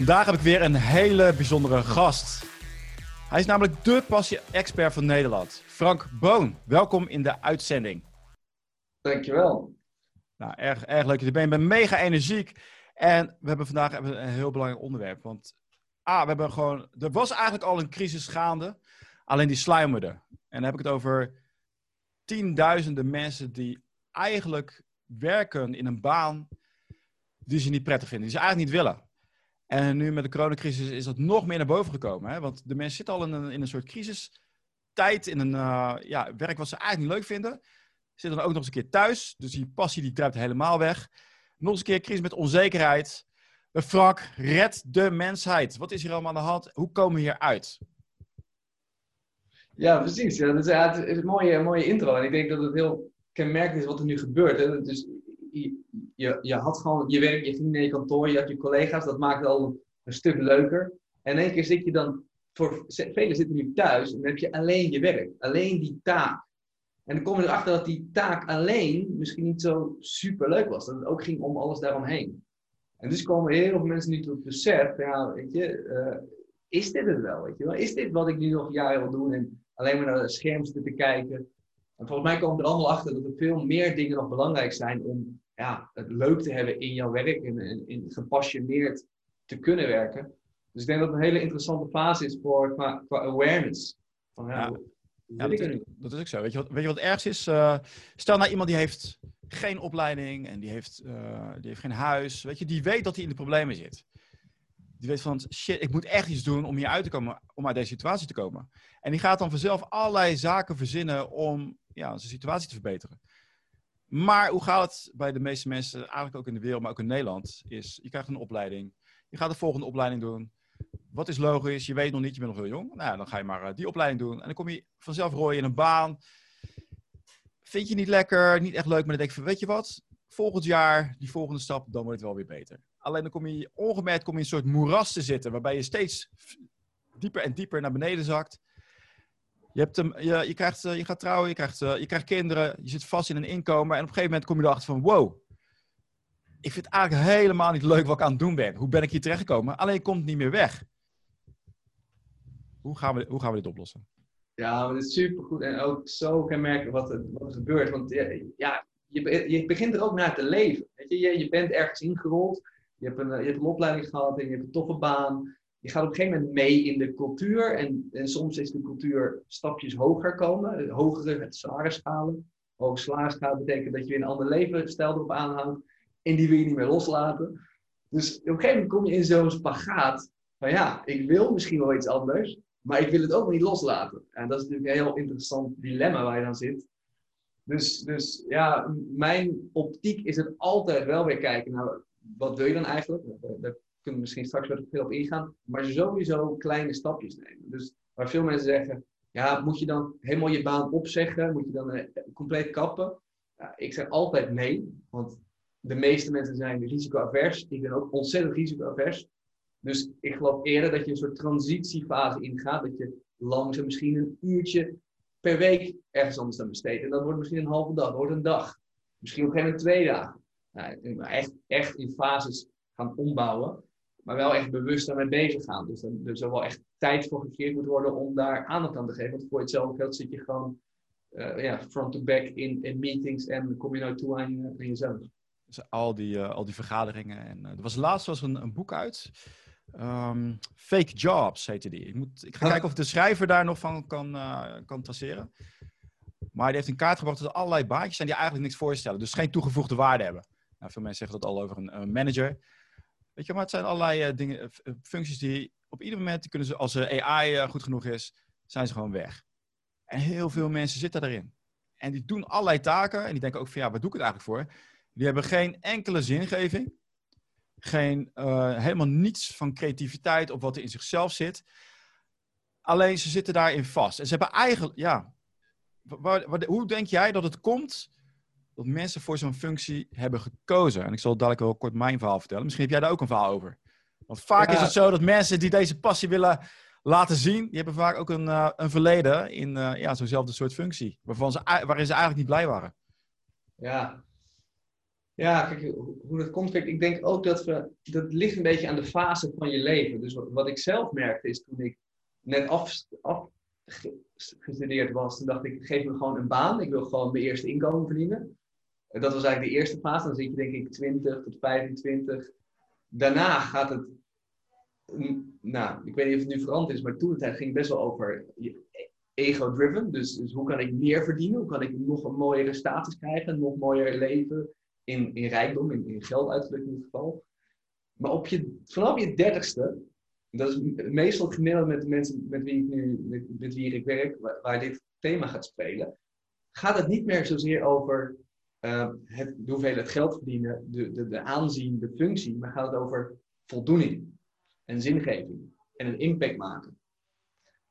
Vandaag heb ik weer een hele bijzondere gast. Hij is namelijk de passie-expert van Nederland. Frank Boon, welkom in de uitzending. Dankjewel. Nou, erg, erg leuk dat je bent. Je bent mega energiek. En we hebben vandaag een heel belangrijk onderwerp. Want ah, we hebben gewoon, er was eigenlijk al een crisis gaande. Alleen die sluimerde. En dan heb ik het over tienduizenden mensen die eigenlijk werken in een baan die ze niet prettig vinden. Die ze eigenlijk niet willen. En nu met de coronacrisis is dat nog meer naar boven gekomen. Hè? Want de mensen zitten al in een, in een soort crisistijd, in een uh, ja, werk wat ze eigenlijk niet leuk vinden. Zitten dan ook nog eens een keer thuis. Dus die passie die druipt helemaal weg. Nog eens een keer crisis met onzekerheid. Frank, red de mensheid. Wat is hier allemaal aan de hand? Hoe komen we hier uit? Ja, precies. Ja, het is een mooie, mooie intro. En ik denk dat het heel kenmerkend is wat er nu gebeurt. Hè? Dus je, je, had gewoon je werk, je ging naar je kantoor, je had je collega's, dat maakte al een stuk leuker. En één keer zit je dan, voor velen zitten nu thuis en dan heb je alleen je werk, alleen die taak. En dan kom je erachter dat die taak alleen misschien niet zo super leuk was. Dat het ook ging om alles daaromheen. En dus komen heel veel mensen nu tot het besef, ja, weet je, uh, is dit het wel? Weet je? Is dit wat ik nu nog jaren wil doen en alleen maar naar de scherm zitten te kijken? En volgens mij komen we er allemaal achter dat er veel meer dingen nog belangrijk zijn om ja, het leuk te hebben in jouw werk en, en, gepassioneerd te kunnen werken. Dus ik denk dat het een hele interessante fase is voor, qua, qua awareness. Van, ja, ja. ja dat, is, dat, is ook zo. Weet je wat, weet je wat ergens is? Uh, stel nou iemand die heeft geen opleiding en die heeft, uh, die heeft geen huis. Weet je, die weet dat hij in de problemen zit. Die weet van, shit, ik moet echt iets doen om hier uit te komen, om uit deze situatie te komen. En die gaat dan vanzelf allerlei zaken verzinnen om ja, zijn situatie te verbeteren. Maar hoe gaat het bij de meeste mensen, eigenlijk ook in de wereld, maar ook in Nederland, is je krijgt een opleiding. Je gaat de volgende opleiding doen. Wat is logisch? Je weet nog niet, je bent nog heel jong. Nou, dan ga je maar eh, die opleiding doen. En dan kom je vanzelf rooien in een baan. Vind je niet lekker, niet echt leuk, maar dan denk je van, weet je wat? Volgend jaar, die volgende stap, dan wordt het wel weer beter. Alleen dan kom je ongemerkt kom je in een soort moeras te zitten, waarbij je steeds dieper en dieper naar beneden zakt. Je, hebt je, je, krijgt, eh, je gaat trouwen, je krijgt, eh, je krijgt kinderen, je zit vast in een inkomen. En op een gegeven moment kom je erachter van, wow, ik vind het eigenlijk helemaal niet leuk wat ik aan het doen ben. Hoe ben ik hier terechtgekomen? Alleen komt het niet meer weg. Hoe gaan we, hoe gaan we dit oplossen? Ja, dat is supergoed en ook zo kenmerkelijk wat, er, wat er gebeurt. Want ja, je, je begint er ook naar te leven. Weet je? Je, je bent ergens ingerold, je hebt, een, je hebt een opleiding gehad en je hebt een toffe baan je gaat op een gegeven moment mee in de cultuur. En, en soms is de cultuur stapjes hoger komen. Hogere, het zware schalen. Hoge salarisschalen betekent dat je een ander levensstijl erop aanhangt. En die wil je niet meer loslaten. Dus op een gegeven moment kom je in zo'n spagaat. Van ja, ik wil misschien wel iets anders. Maar ik wil het ook niet loslaten. En dat is natuurlijk een heel interessant dilemma waar je dan zit. Dus, dus ja, mijn optiek is het altijd wel weer kijken naar wat wil je dan eigenlijk? Kunnen we misschien straks weer veel op ingaan. Maar sowieso kleine stapjes nemen. Dus waar veel mensen zeggen, ja, moet je dan helemaal je baan opzeggen? Moet je dan uh, compleet kappen? Ja, ik zeg altijd nee, want de meeste mensen zijn risicoavers. Ik ben ook ontzettend risicoavers. Dus ik geloof eerder dat je een soort transitiefase ingaat. Dat je langzaam misschien een uurtje per week ergens anders aan besteedt. En dat wordt misschien een halve dag, wordt een dag. Misschien op een gegeven moment twee dagen. Nou, echt, echt in fases gaan ombouwen maar wel echt bewust daarmee bezig gaan. Dus er, er zal wel echt tijd voor gecreëerd moeten worden om daar aandacht aan te geven. Want voor hetzelfde geld zit je gewoon uh, ja, front to back in, in meetings en kom je nou toe aan, je, aan jezelf. Dus al die, uh, al die vergaderingen. En, uh, er was laatst was een, een boek uit. Um, Fake Jobs heette die. Ik, moet, ik ga kijken of de schrijver daar nog van kan, kan traceren. Maar die heeft een kaart gebracht dat er allerlei baantjes zijn die eigenlijk niks voorstellen. Dus geen toegevoegde waarde hebben. Nou, veel mensen zeggen dat al over een, een manager. Weet je, maar het zijn allerlei uh, dingen, uh, functies die op ieder moment kunnen ze, als AI goed genoeg is, zijn ze gewoon weg. En heel veel mensen zitten daarin. En die doen allerlei taken en die denken ook van ja, wat doe ik het eigenlijk voor? Die hebben geen enkele zingeving. Geen, helemaal niets van creativiteit op wat er in zichzelf zit. Alleen ze zitten daarin vast. En ze hebben eigenlijk, ja, hoe denk jij dat het komt dat mensen voor zo'n functie hebben gekozen. En ik zal dadelijk wel kort mijn verhaal vertellen. Misschien heb jij daar ook een verhaal over. Want vaak is het zo dat mensen die deze passie willen laten zien, die hebben vaak ook een, uh, een verleden in uh, ja, zo'nzelfde soort functie. Waarvan ze, waarin ze eigenlijk niet blij waren. Ja. Ja, kijk, hoe dat komt. Kijk, ik denk ook dat we. Dat ligt een beetje aan de fase van je leven. Dus wat, ik zelf merkte is toen ik net afgestudeerd was, toen dacht ik, geef me gewoon een baan. Ik wil gewoon mijn eerste inkomen verdienen. Dat was eigenlijk de eerste fase. Dan zit je denk ik 20 tot 25. Daarna gaat het. Nou, ik weet niet of het nu veranderd is, maar toen het ging best wel over ego-driven. Dus, dus hoe kan ik meer verdienen? Hoe kan ik nog een mooiere status krijgen? Nog mooier leven? in, in rijkdom, in, in geld uitgedrukt in ieder geval. Maar op je, vanaf je dertigste, dat is meestal het gemiddelde met de mensen met wie ik nu met, wie ik werk, waar, dit thema gaat spelen, gaat het niet meer zozeer over uh, het, de hoeveelheid geld verdienen, de, de, de aanzien, de functie, maar gaat het over voldoening en zingeving en een impact maken.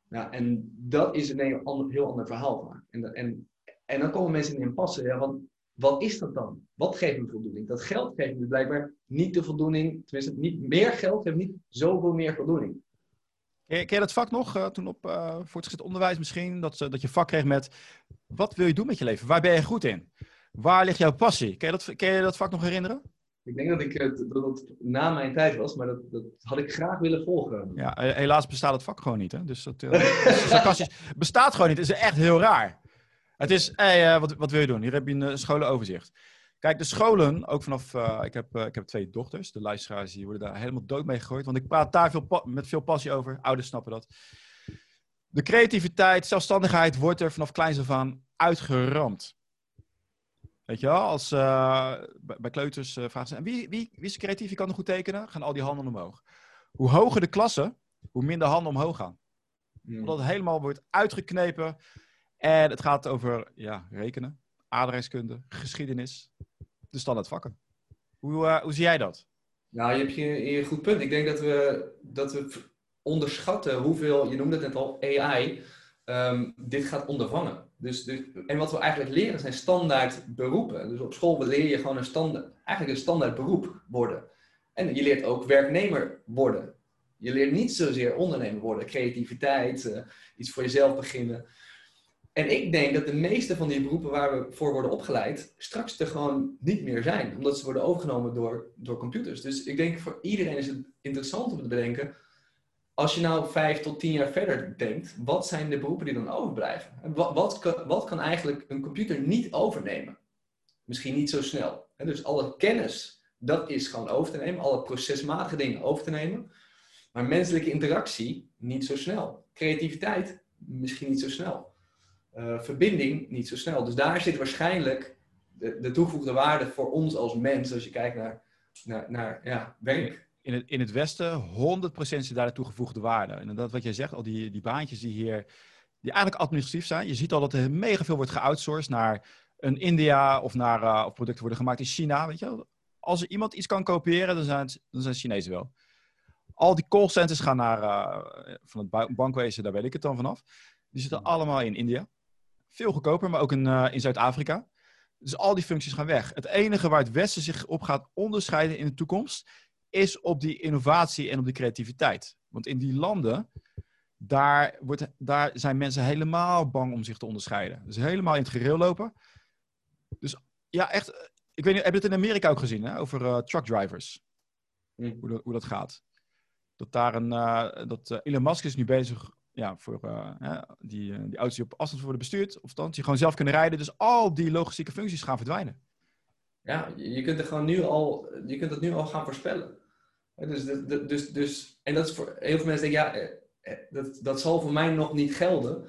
Nou, en dat is een heel, heel ander verhaal vaak. En, en, en dan komen mensen in impasse, ja, want wat is dat dan? Wat geeft me voldoening? Dat geld geeft me blijkbaar niet de voldoening. Tenminste, niet meer geld geeft niet zoveel meer voldoening. Ken je, dat vak nog, uh, toen op uh, voortgezet onderwijs misschien? Dat, dat je vak kreeg met, wat wil je doen met je leven? Waar ben je goed in? Waar ligt jouw passie? Ken je dat, ken je dat vak nog herinneren? Ik denk dat, ik, eh, dat het na mijn tijd was, maar dat, dat had ik graag willen volgen. Ja, helaas bestaat het vak gewoon niet. Hè? Dus dat, sarcastisch, bestaat gewoon niet. Het is echt heel raar. Het is, hey, uh, wat, wat wil je doen? Hier heb je een scholenoverzicht. Kijk, de scholen, ook vanaf, uh, ik, heb, ik heb twee dochters, de luisteraars, die worden daar helemaal dood mee gegooid, want ik praat daar veel met veel passie over, ouders snappen dat. De creativiteit, zelfstandigheid wordt er vanaf kleins af aan uitgeramd. Weet je wel, als bij kleuters vragen ze, wie, wie, wie is creatief, wie kan er goed tekenen? Gaan al die handen omhoog. Hoe hoger de klasse, hoe minder handen omhoog gaan. Hmm. Omdat het helemaal wordt uitgeknepen en het gaat over ja, rekenen, aardrijkskunde, geschiedenis, de standaardvakken. Hoe, uh, hoe zie jij dat? Nou, je hebt je, je goed punt. Ik denk dat we, dat we onderschatten hoeveel, je noemde het net al, AI, um, dit gaat ondervangen. Dus, dus, en wat we eigenlijk leren zijn standaard beroepen. Dus op school leer je gewoon een standaard, eigenlijk een standaard beroep worden. En je leert ook werknemer worden. Je leert niet zozeer ondernemer worden, creativiteit, uh, iets voor jezelf beginnen. En ik denk dat de meeste van die beroepen waar we voor worden opgeleid, straks er gewoon niet meer zijn. Omdat ze worden overgenomen door, door computers. Dus ik denk voor iedereen is het interessant om te bedenken. Als je nou vijf tot tien jaar verder denkt, wat zijn de beroepen die dan overblijven? Wat, wat, kan, eigenlijk een computer niet overnemen? Misschien niet zo snel. Dus alle kennis, dat is gewoon over te nemen. Alle procesmatige dingen over te nemen. Maar menselijke interactie, niet zo snel. Creativiteit, misschien niet zo snel. Eh, verbinding niet zo snel. Dus daar zit waarschijnlijk de, de, toegevoegde waarde voor ons als mens, als je kijkt naar, naar, naar ja, werk. In het, in het Westen, 100% zit daar de toegevoegde waarde. En dat wat jij zegt, al die, die baantjes die hier, die eigenlijk administratief zijn. Je ziet al dat er mega veel wordt geoutsourced naar een India of naar uh, of producten worden gemaakt in China. Weet je Als er iemand iets kan kopiëren, dan zijn het, dan zijn het Chinezen wel. Al die callcenters gaan naar, uh, van het bankwezen, daar weet ik het dan vanaf. Die zitten allemaal in India. Veel goedkoper, maar ook in, uh, in Zuid-Afrika. Dus al die functies gaan weg. Het enige waar het Westen zich op gaat onderscheiden in de toekomst, is op die innovatie en op die creativiteit. Want in die landen, daar, wordt, daar zijn mensen helemaal bang om zich te onderscheiden. Dus helemaal in het gereel lopen. Dus ja, echt. Ik weet niet, heb je het in Amerika ook gezien, hè? over uh, truckdrivers? Mm. Hoe, dat, hoe dat gaat. Dat daar een. Uh, dat Elon Musk is nu bezig ja, voor uh, die, die auto's die op afstand worden bestuurd, of dan die gewoon zelf kunnen rijden. Dus al die logistieke functies gaan verdwijnen. Ja, je kunt er gewoon nu al, je kunt het nu al gaan voorspellen. Dus, dus, dus, en dat is voor heel veel mensen denken, ja, eh, dat, dat zal voor mij nog niet gelden.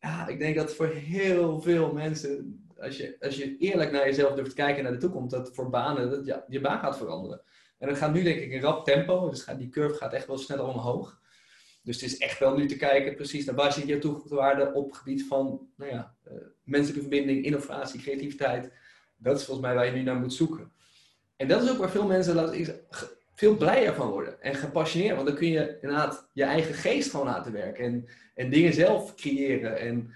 Ja, ik denk dat voor heel veel mensen, als je, als je eerlijk naar jezelf durft kijken naar de toekomst, dat voor banen, dat ja, je baan gaat veranderen. En dat gaat nu denk ik in rap tempo, dus die curve gaat echt wel sneller omhoog. Dus het is echt wel nu te kijken precies naar waar zit je toegevoegde waarde op het gebied van nou ja, uh, menselijke verbinding, innovatie, creativiteit. Dat is volgens mij waar je nu naar moet zoeken. En dat is ook waar veel mensen laat ik, veel blijer van worden en gepassioneerd. Want dan kun je inderdaad je eigen geest gewoon laten werken en, en dingen zelf creëren en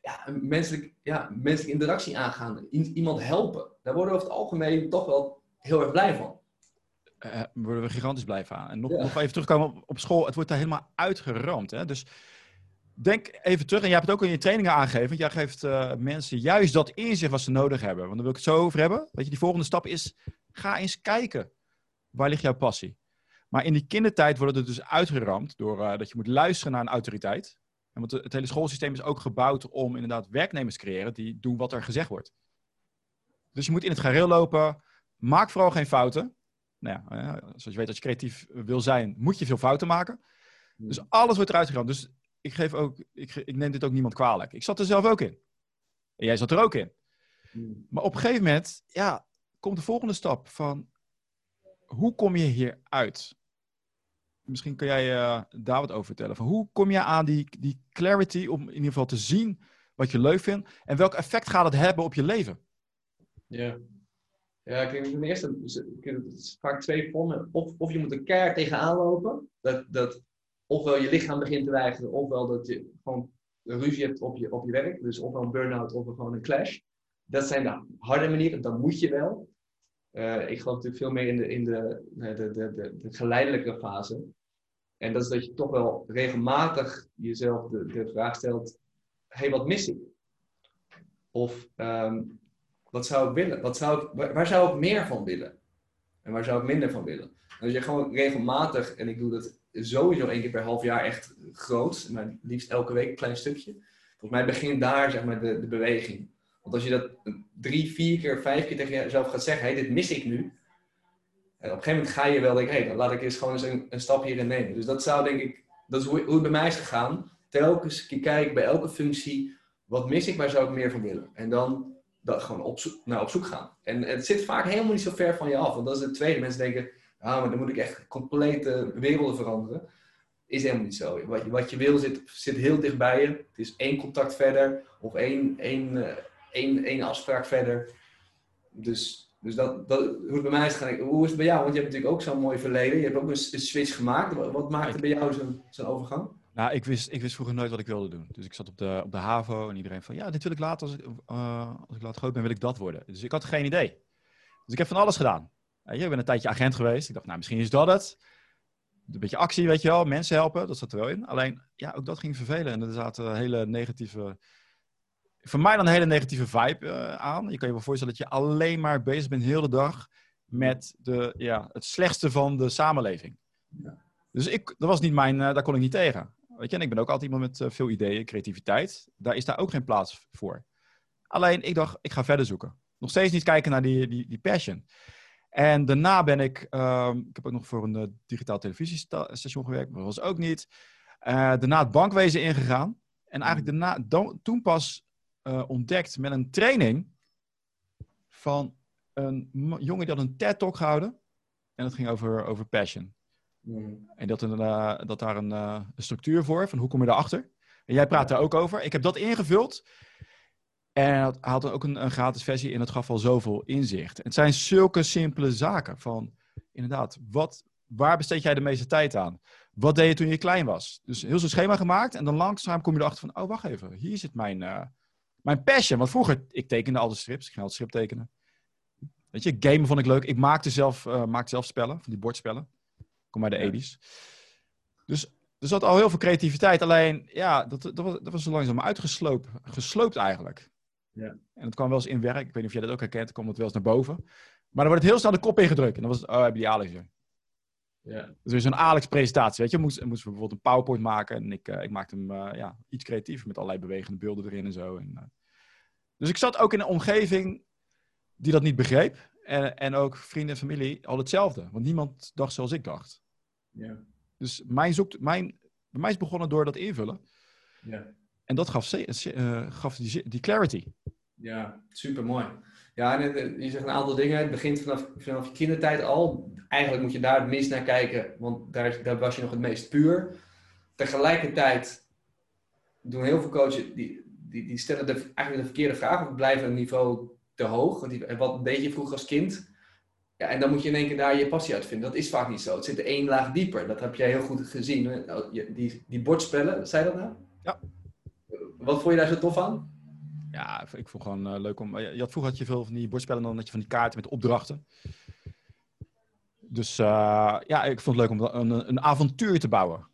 ja, menselijk, ja, menselijke interactie aangaan. Iemand helpen. Daar worden we over het algemeen toch wel heel erg blij van uh, worden we gigantisch blij van. En nog, nog even terugkomen op, op, school. Het wordt daar helemaal uitgeramd. Hè? Dus denk even terug, en jij hebt het ook in je trainingen aangegeven. Want jij geeft uh, mensen juist dat inzicht wat ze nodig hebben. Want daar wil ik het zo over hebben. Weet je, die volgende stap is, ga eens kijken. Waar ligt jouw passie? Maar in die kindertijd wordt het dus uitgeramd door uh, dat je moet luisteren naar een autoriteit. En want het hele schoolsysteem is ook gebouwd om inderdaad werknemers te creëren die doen wat er gezegd wordt. Dus je moet in het gareel lopen. Maak vooral geen fouten. Nou ja, zoals je weet, als je creatief wil zijn, moet je veel fouten maken. Dus hmm. alles wordt eruit geramd. Dus ik, geef ook, ik, ik neem dit ook niemand kwalijk. Ik zat er zelf ook in. En jij zat er ook in. Hmm. Maar op een gegeven moment, ja, komt de volgende stap van hoe kom je hier uit? Misschien kan jij uh, daar wat over vertellen. Van hoe kom je aan die, die clarity om in ieder geval te zien wat je leuk vindt en welk effect gaat het hebben op je leven? Ja, ja ik denk ten eerste, het is vaak twee vormen. Of, of je moet er keihard tegenaan lopen, dat, dat ofwel je lichaam begint te weigeren, ofwel dat je gewoon ruzie hebt op je, op je werk. Dus ofwel een burn-out ofwel gewoon een clash. Dat zijn de harde manieren, dat moet je wel. Uh, ik geloof natuurlijk veel meer in de, in de, de, de, de, de geleidelijke fase. En dat is dat je toch wel regelmatig jezelf de, de vraag stelt: hey, wat mis ik? Of um, wat zou ik willen? Wat zou ik, waar, zou ik meer van willen? En waar zou ik minder van willen? En als je gewoon regelmatig, en ik doe dat sowieso één keer per half jaar echt groot, maar liefst elke week een klein stukje. Volgens mij begint daar zeg maar, de, de beweging. Want als je dat drie, vier keer, vijf keer tegen jezelf gaat zeggen, hé, hey, dit mis ik nu. En op een gegeven moment ga je wel denken, hé, hey, dan laat ik eens gewoon eens een, een, stap hierin nemen. Dus dat zou denk ik, dat is hoe, hoe het bij mij is gegaan. Telkens kijken bij elke functie, wat mis ik, waar zou ik meer van willen? En dan dat gewoon op zoek, op zoek gaan. En het zit vaak helemaal niet zo ver van je af. Want dat is het tweede. Mensen denken, ah, maar dan moet ik echt complete werelden veranderen. Is helemaal niet zo. Wat je, wat je wil zit, zit heel dicht bij je. Het is één contact verder of één, één, uh, één, één afspraak verder. Dus, dus dat, dat, hoe het bij mij is gaan. Hoe is het bij jou? Want je hebt natuurlijk ook zo'n mooi verleden. Je hebt ook een, een switch gemaakt. Wat, maakte bij jou zo'n zo'n overgang? Nou, ik wist, ik wist vroeger nooit wat ik wilde doen. Dus ik zat op de, op de HAVO en iedereen van, ja, dit wil ik later, als ik, uh, als ik later groot ben, wil ik dat worden. Dus ik had geen idee. Dus ik heb van alles gedaan. Ja, ik ben een tijdje agent geweest. Ik dacht, nou, misschien is dat het. Een beetje actie, weet je wel. Mensen helpen, dat zat er wel in. Alleen, ja, ook dat ging vervelen. En er zaten hele negatieve... Voor mij dan een hele negatieve vibe uh, aan. Je kan je wel voorstellen dat je alleen maar bezig bent heel de dag met de, ja, het slechtste van de samenleving. Ja. Dus ik, dat was niet mijn, uh, daar kon ik niet tegen. Weet je, en ik ben ook altijd iemand met uh, veel ideeën, creativiteit. Daar is daar ook geen plaats voor. Alleen, ik dacht, ik ga verder zoeken. Nog steeds niet kijken naar die, die, die passion. En daarna ben ik, um, ik heb ook nog voor een uh, digitaal televisiestation gewerkt, maar dat was ook niet. Uh, daarna het bankwezen ingegaan. En eigenlijk daarna, do, toen pas uh, ontdekt met een training van een jongen die had een TED-talk gehouden. En dat ging over, over passion. Mm. En dat, een, dat daar een, een, structuur voor, van hoe kom je daarachter? En jij praat daar ook over. Ik heb dat ingevuld. En hij had ook een, een, gratis versie en het gaf al zoveel inzicht. Het zijn zulke simpele zaken van, inderdaad, wat, waar besteed jij de meeste tijd aan? Wat deed je toen je klein was? Dus heel zo'n schema gemaakt en dan langzaam kom je erachter van, oh wacht even, hier zit mijn, uh, mijn passion. Want vroeger, ik tekende altijd strips, ik ging altijd strip tekenen. Weet je, gamen vond ik leuk. Ik maakte zelf, uh, maakte zelf spellen, van die bordspellen. Kom bij de ja. 80s. Dus er zat al heel veel creativiteit. Alleen, ja, dat, dat, was, dat was zo langzaam uitgesloopt gesloopt eigenlijk. Ja. En het kwam wel eens in werk. Ik weet niet of jij dat ook herkent. kwam het wel eens naar boven. Maar dan wordt het heel snel de kop ingedrukt. En dan was het, oh, heb je die Alex weer. Ja. Dus er is een Alex-presentatie, weet je. Moest, moest bijvoorbeeld een PowerPoint maken. En ik, uh, ik maakte hem uh, ja, iets creatiever met allerlei bewegende beelden erin en zo. En, uh... Dus ik zat ook in een omgeving die dat niet begreep. En, en ook vrienden en familie al hetzelfde. Want niemand dacht zoals ik dacht. Ja. Dus mijn zoekt, mijn, bij mij is begonnen door dat invullen. Ja. En dat gaf, uh, gaf die, die, clarity. Ja, super mooi. Ja, en eh, je zegt een aantal dingen. Het begint vanaf, vanaf je kindertijd al. Eigenlijk moet je daar het meest naar kijken, want daar, daar was je nog het meest puur. Tegelijkertijd doen heel veel coaches, die, die, die stellen de, eigenlijk de verkeerde vraag of blijven een niveau te hoog. Want die, wat deed je vroeger als kind? Ja, en dan moet je in één keer daar je passie uit vinden. Dat is vaak niet zo. Het zit één laag dieper. Dat heb jij heel goed gezien. Die, die bordspellen, zei dat nou? Ja. Wat vond je daar zo tof aan? Ja, ik vond gewoon uh, leuk om. Je had, vroeger had je veel van die bordspellen, dan had je van die kaarten met opdrachten. Dus uh, ja, ik vond het leuk om een, een avontuur te bouwen.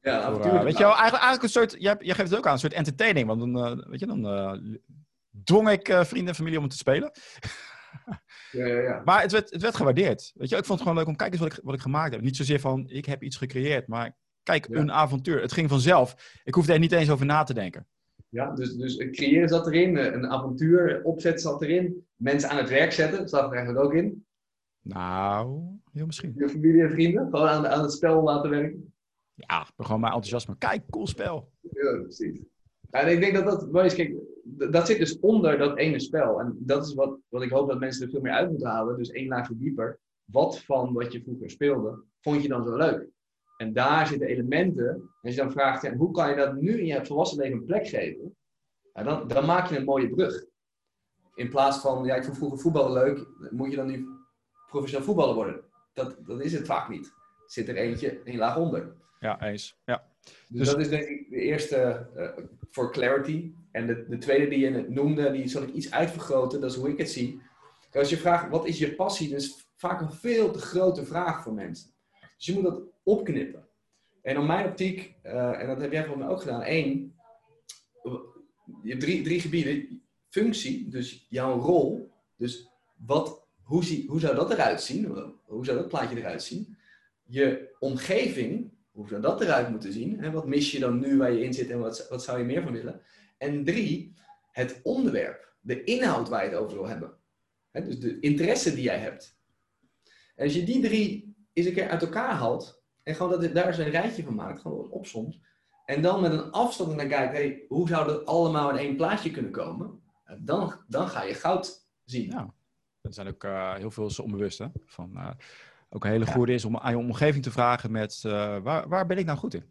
Ja, Voor, avontuur. eh, weet je wel, eigenlijk, eigenlijk een soort, jij, jij geeft het ook aan, een soort entertaining. Want dan, eh, weet je, dan eh, dwong ik eh, vrienden en familie om het te spelen. Ja, ja, ja. Maar het werd, het werd gewaardeerd. Weet je, ik vond het gewoon leuk om kijk eens wat ik, wat ik gemaakt heb. Niet zozeer van, ik heb iets gecreëerd, maar kijk, een avontuur. Het ging vanzelf. Ik hoefde er niet eens over na te denken. Ja, dus, dus creëren zat erin, eh, een avontuur opzet zat erin, mensen aan het werk zetten, zat er eigenlijk ook in. Nou, heel misschien. Je familie en vrienden, gewoon aan, aan het spel laten werken. Ja, gewoon mijn enthousiasme. Kijk, cool spel. Ja, precies. En ik denk dat dat dat zit dus onder dat ene spel. En dat is wat, wat ik hoop dat mensen er veel meer uit moeten halen. Dus één laagje dieper. Wat van wat je vroeger speelde, vond je dan zo leuk? En daar zitten elementen. Als je dan vraagt, hoe kan je dat nu in je volwassen leven een plek geven? Ja, dan, dan maak je een mooie brug. In plaats van, ja, ik vond vroeger voetballen leuk, moet je dan nu professioneel voetballer worden? Dat, dat is het vaak niet. Zit er eentje een laag onder. Ja, eens. Ja. Dus, Dus- dat is denk ik de eerste eh, voor clarity. En de, de tweede die je noemde, die zal ik iets uitvergroten, dat is hoe ik het zie. Als je vraagt, wat is je passie? Dat is vaak een veel te grote vraag voor mensen. Dus je moet dat opknippen. En op mijn optiek, eh, en dat heb jij volgens mij ook gedaan, één, je hebt drie, drie gebieden. Functie, dus jouw rol. Dus wat, hoe, zie, hoe zou dat eruit zien? Hoe zou dat plaatje eruit zien? Je omgeving, hoe zou dat eruit moeten zien? En wat mis je dan nu waar je in zit en wat, wat zou je meer van willen? En drie, het onderwerp, de inhoud waar je het over wil hebben. Hè, dus de interesse die jij hebt. En als je die drie eens een keer uit elkaar haalt en gewoon dat daar eens een rijtje van maakt, gewoon opsomt, en dan met een afstand naar kijkt, hoe zou dat allemaal in één plaatje kunnen komen? Dan, dan ga je goud zien. Ja. Er zijn ook eh, heel veel onbewust, hè? Van, eh, ook een hele goede is om aan je omgeving te vragen met, eh, waar, waar ben ik nou goed in?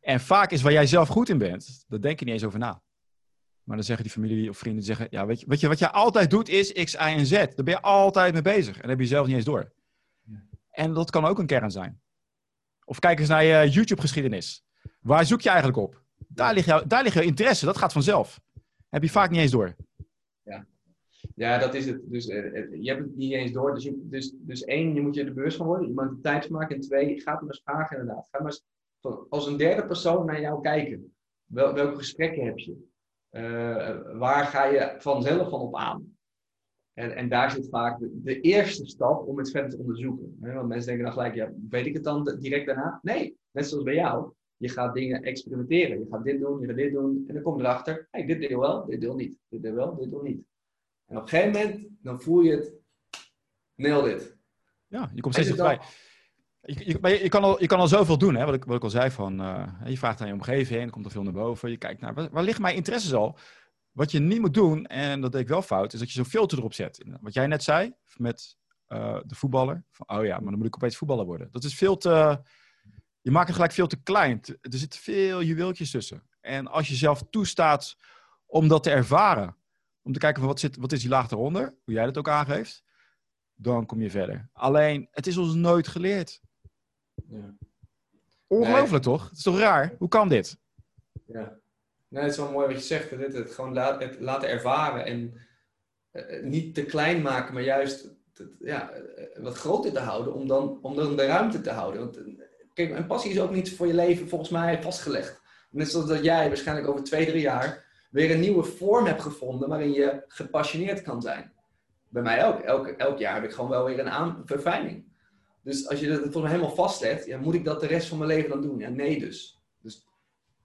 En vaak is waar jij zelf goed in bent, daar denk je niet eens over na. Maar dan zeggen die familie of vrienden, zeggen, ja, weet je, weet je, wat jij altijd doet is X, Y en Z. Daar ben je altijd mee bezig. En heb je zelf niet eens door. Ja. En dat kan ook een kern zijn. Of kijk eens naar je YouTube-geschiedenis. Waar zoek je eigenlijk op? Daar ligt, jou, daar ligt jouw interesse, dat gaat vanzelf. Heb je vaak niet eens door. Ja, dat is het. Dus eh, eh, je hebt het niet eens door. Dus, dus, dus één, je moet je er bewust van worden. Je moet er tijd maken. En twee, ga maar eens vragen inderdaad. Ga maar eens als een derde persoon naar jou kijken. Wel, welke gesprekken heb je? Eh, waar ga je vanzelf van op aan? En, en daar zit vaak de, de eerste stap om het verder te onderzoeken. Want mensen denken dan gelijk, ja, weet ik het dan direct daarna? Nee, net zoals bij jou. Je gaat dingen experimenteren. Je gaat dit doen, je gaat dit doen. En dan kom je erachter, hey, dit deel wel, dit deel niet. Dit deel wel, dit deel niet. En op een gegeven moment, dan voel je het, nail dit. Ja, je komt steeds dichterbij. Je, je, maar je, je kan al, je kan al zoveel doen, hè? Wat, ik, wat ik al zei. Van, eh, je vraagt aan je omgeving, er komt er veel naar boven. Je kijkt naar, waar, waar liggen mijn interesses al? Wat je niet moet doen, en dat deed ik wel fout, is dat je zo'n filter erop zet. Wat jij net zei, met eh, de voetballer. Van, oh ja, maar dan moet ik opeens voetballer worden. Dat is veel te... Je maakt het gelijk veel te klein. Er zitten veel juweeltjes tussen. En als je zelf toestaat om dat te ervaren, om te kijken van wat, zit, wat is die laag eronder, hoe jij dat ook aangeeft, dan kom je verder. Alleen, het is ons nooit geleerd. Ja. Ongelooflijk toch? Het is toch raar? Hoe kan dit? Ja. Nee, het is wel mooi wat je zegt. Het, het gewoon laat, het laten ervaren en eh, niet te klein maken, maar juist ja, eh, wat groter te houden om dan, om dan de ruimte te houden. Want, eh, kijk, een passie is ook niet voor je leven volgens mij vastgelegd. Net zoals dat jij waarschijnlijk over twee, drie jaar weer een nieuwe vorm hebt gevonden waarin je gepassioneerd kan zijn. Bij mij ook. Elk, elk jaar heb ik gewoon wel weer een aan, verfijning. Dus als je dat volgens mij helemaal vastlegt, ja, moet ik dat de rest van mijn leven dan doen? Ja, nee dus. Dus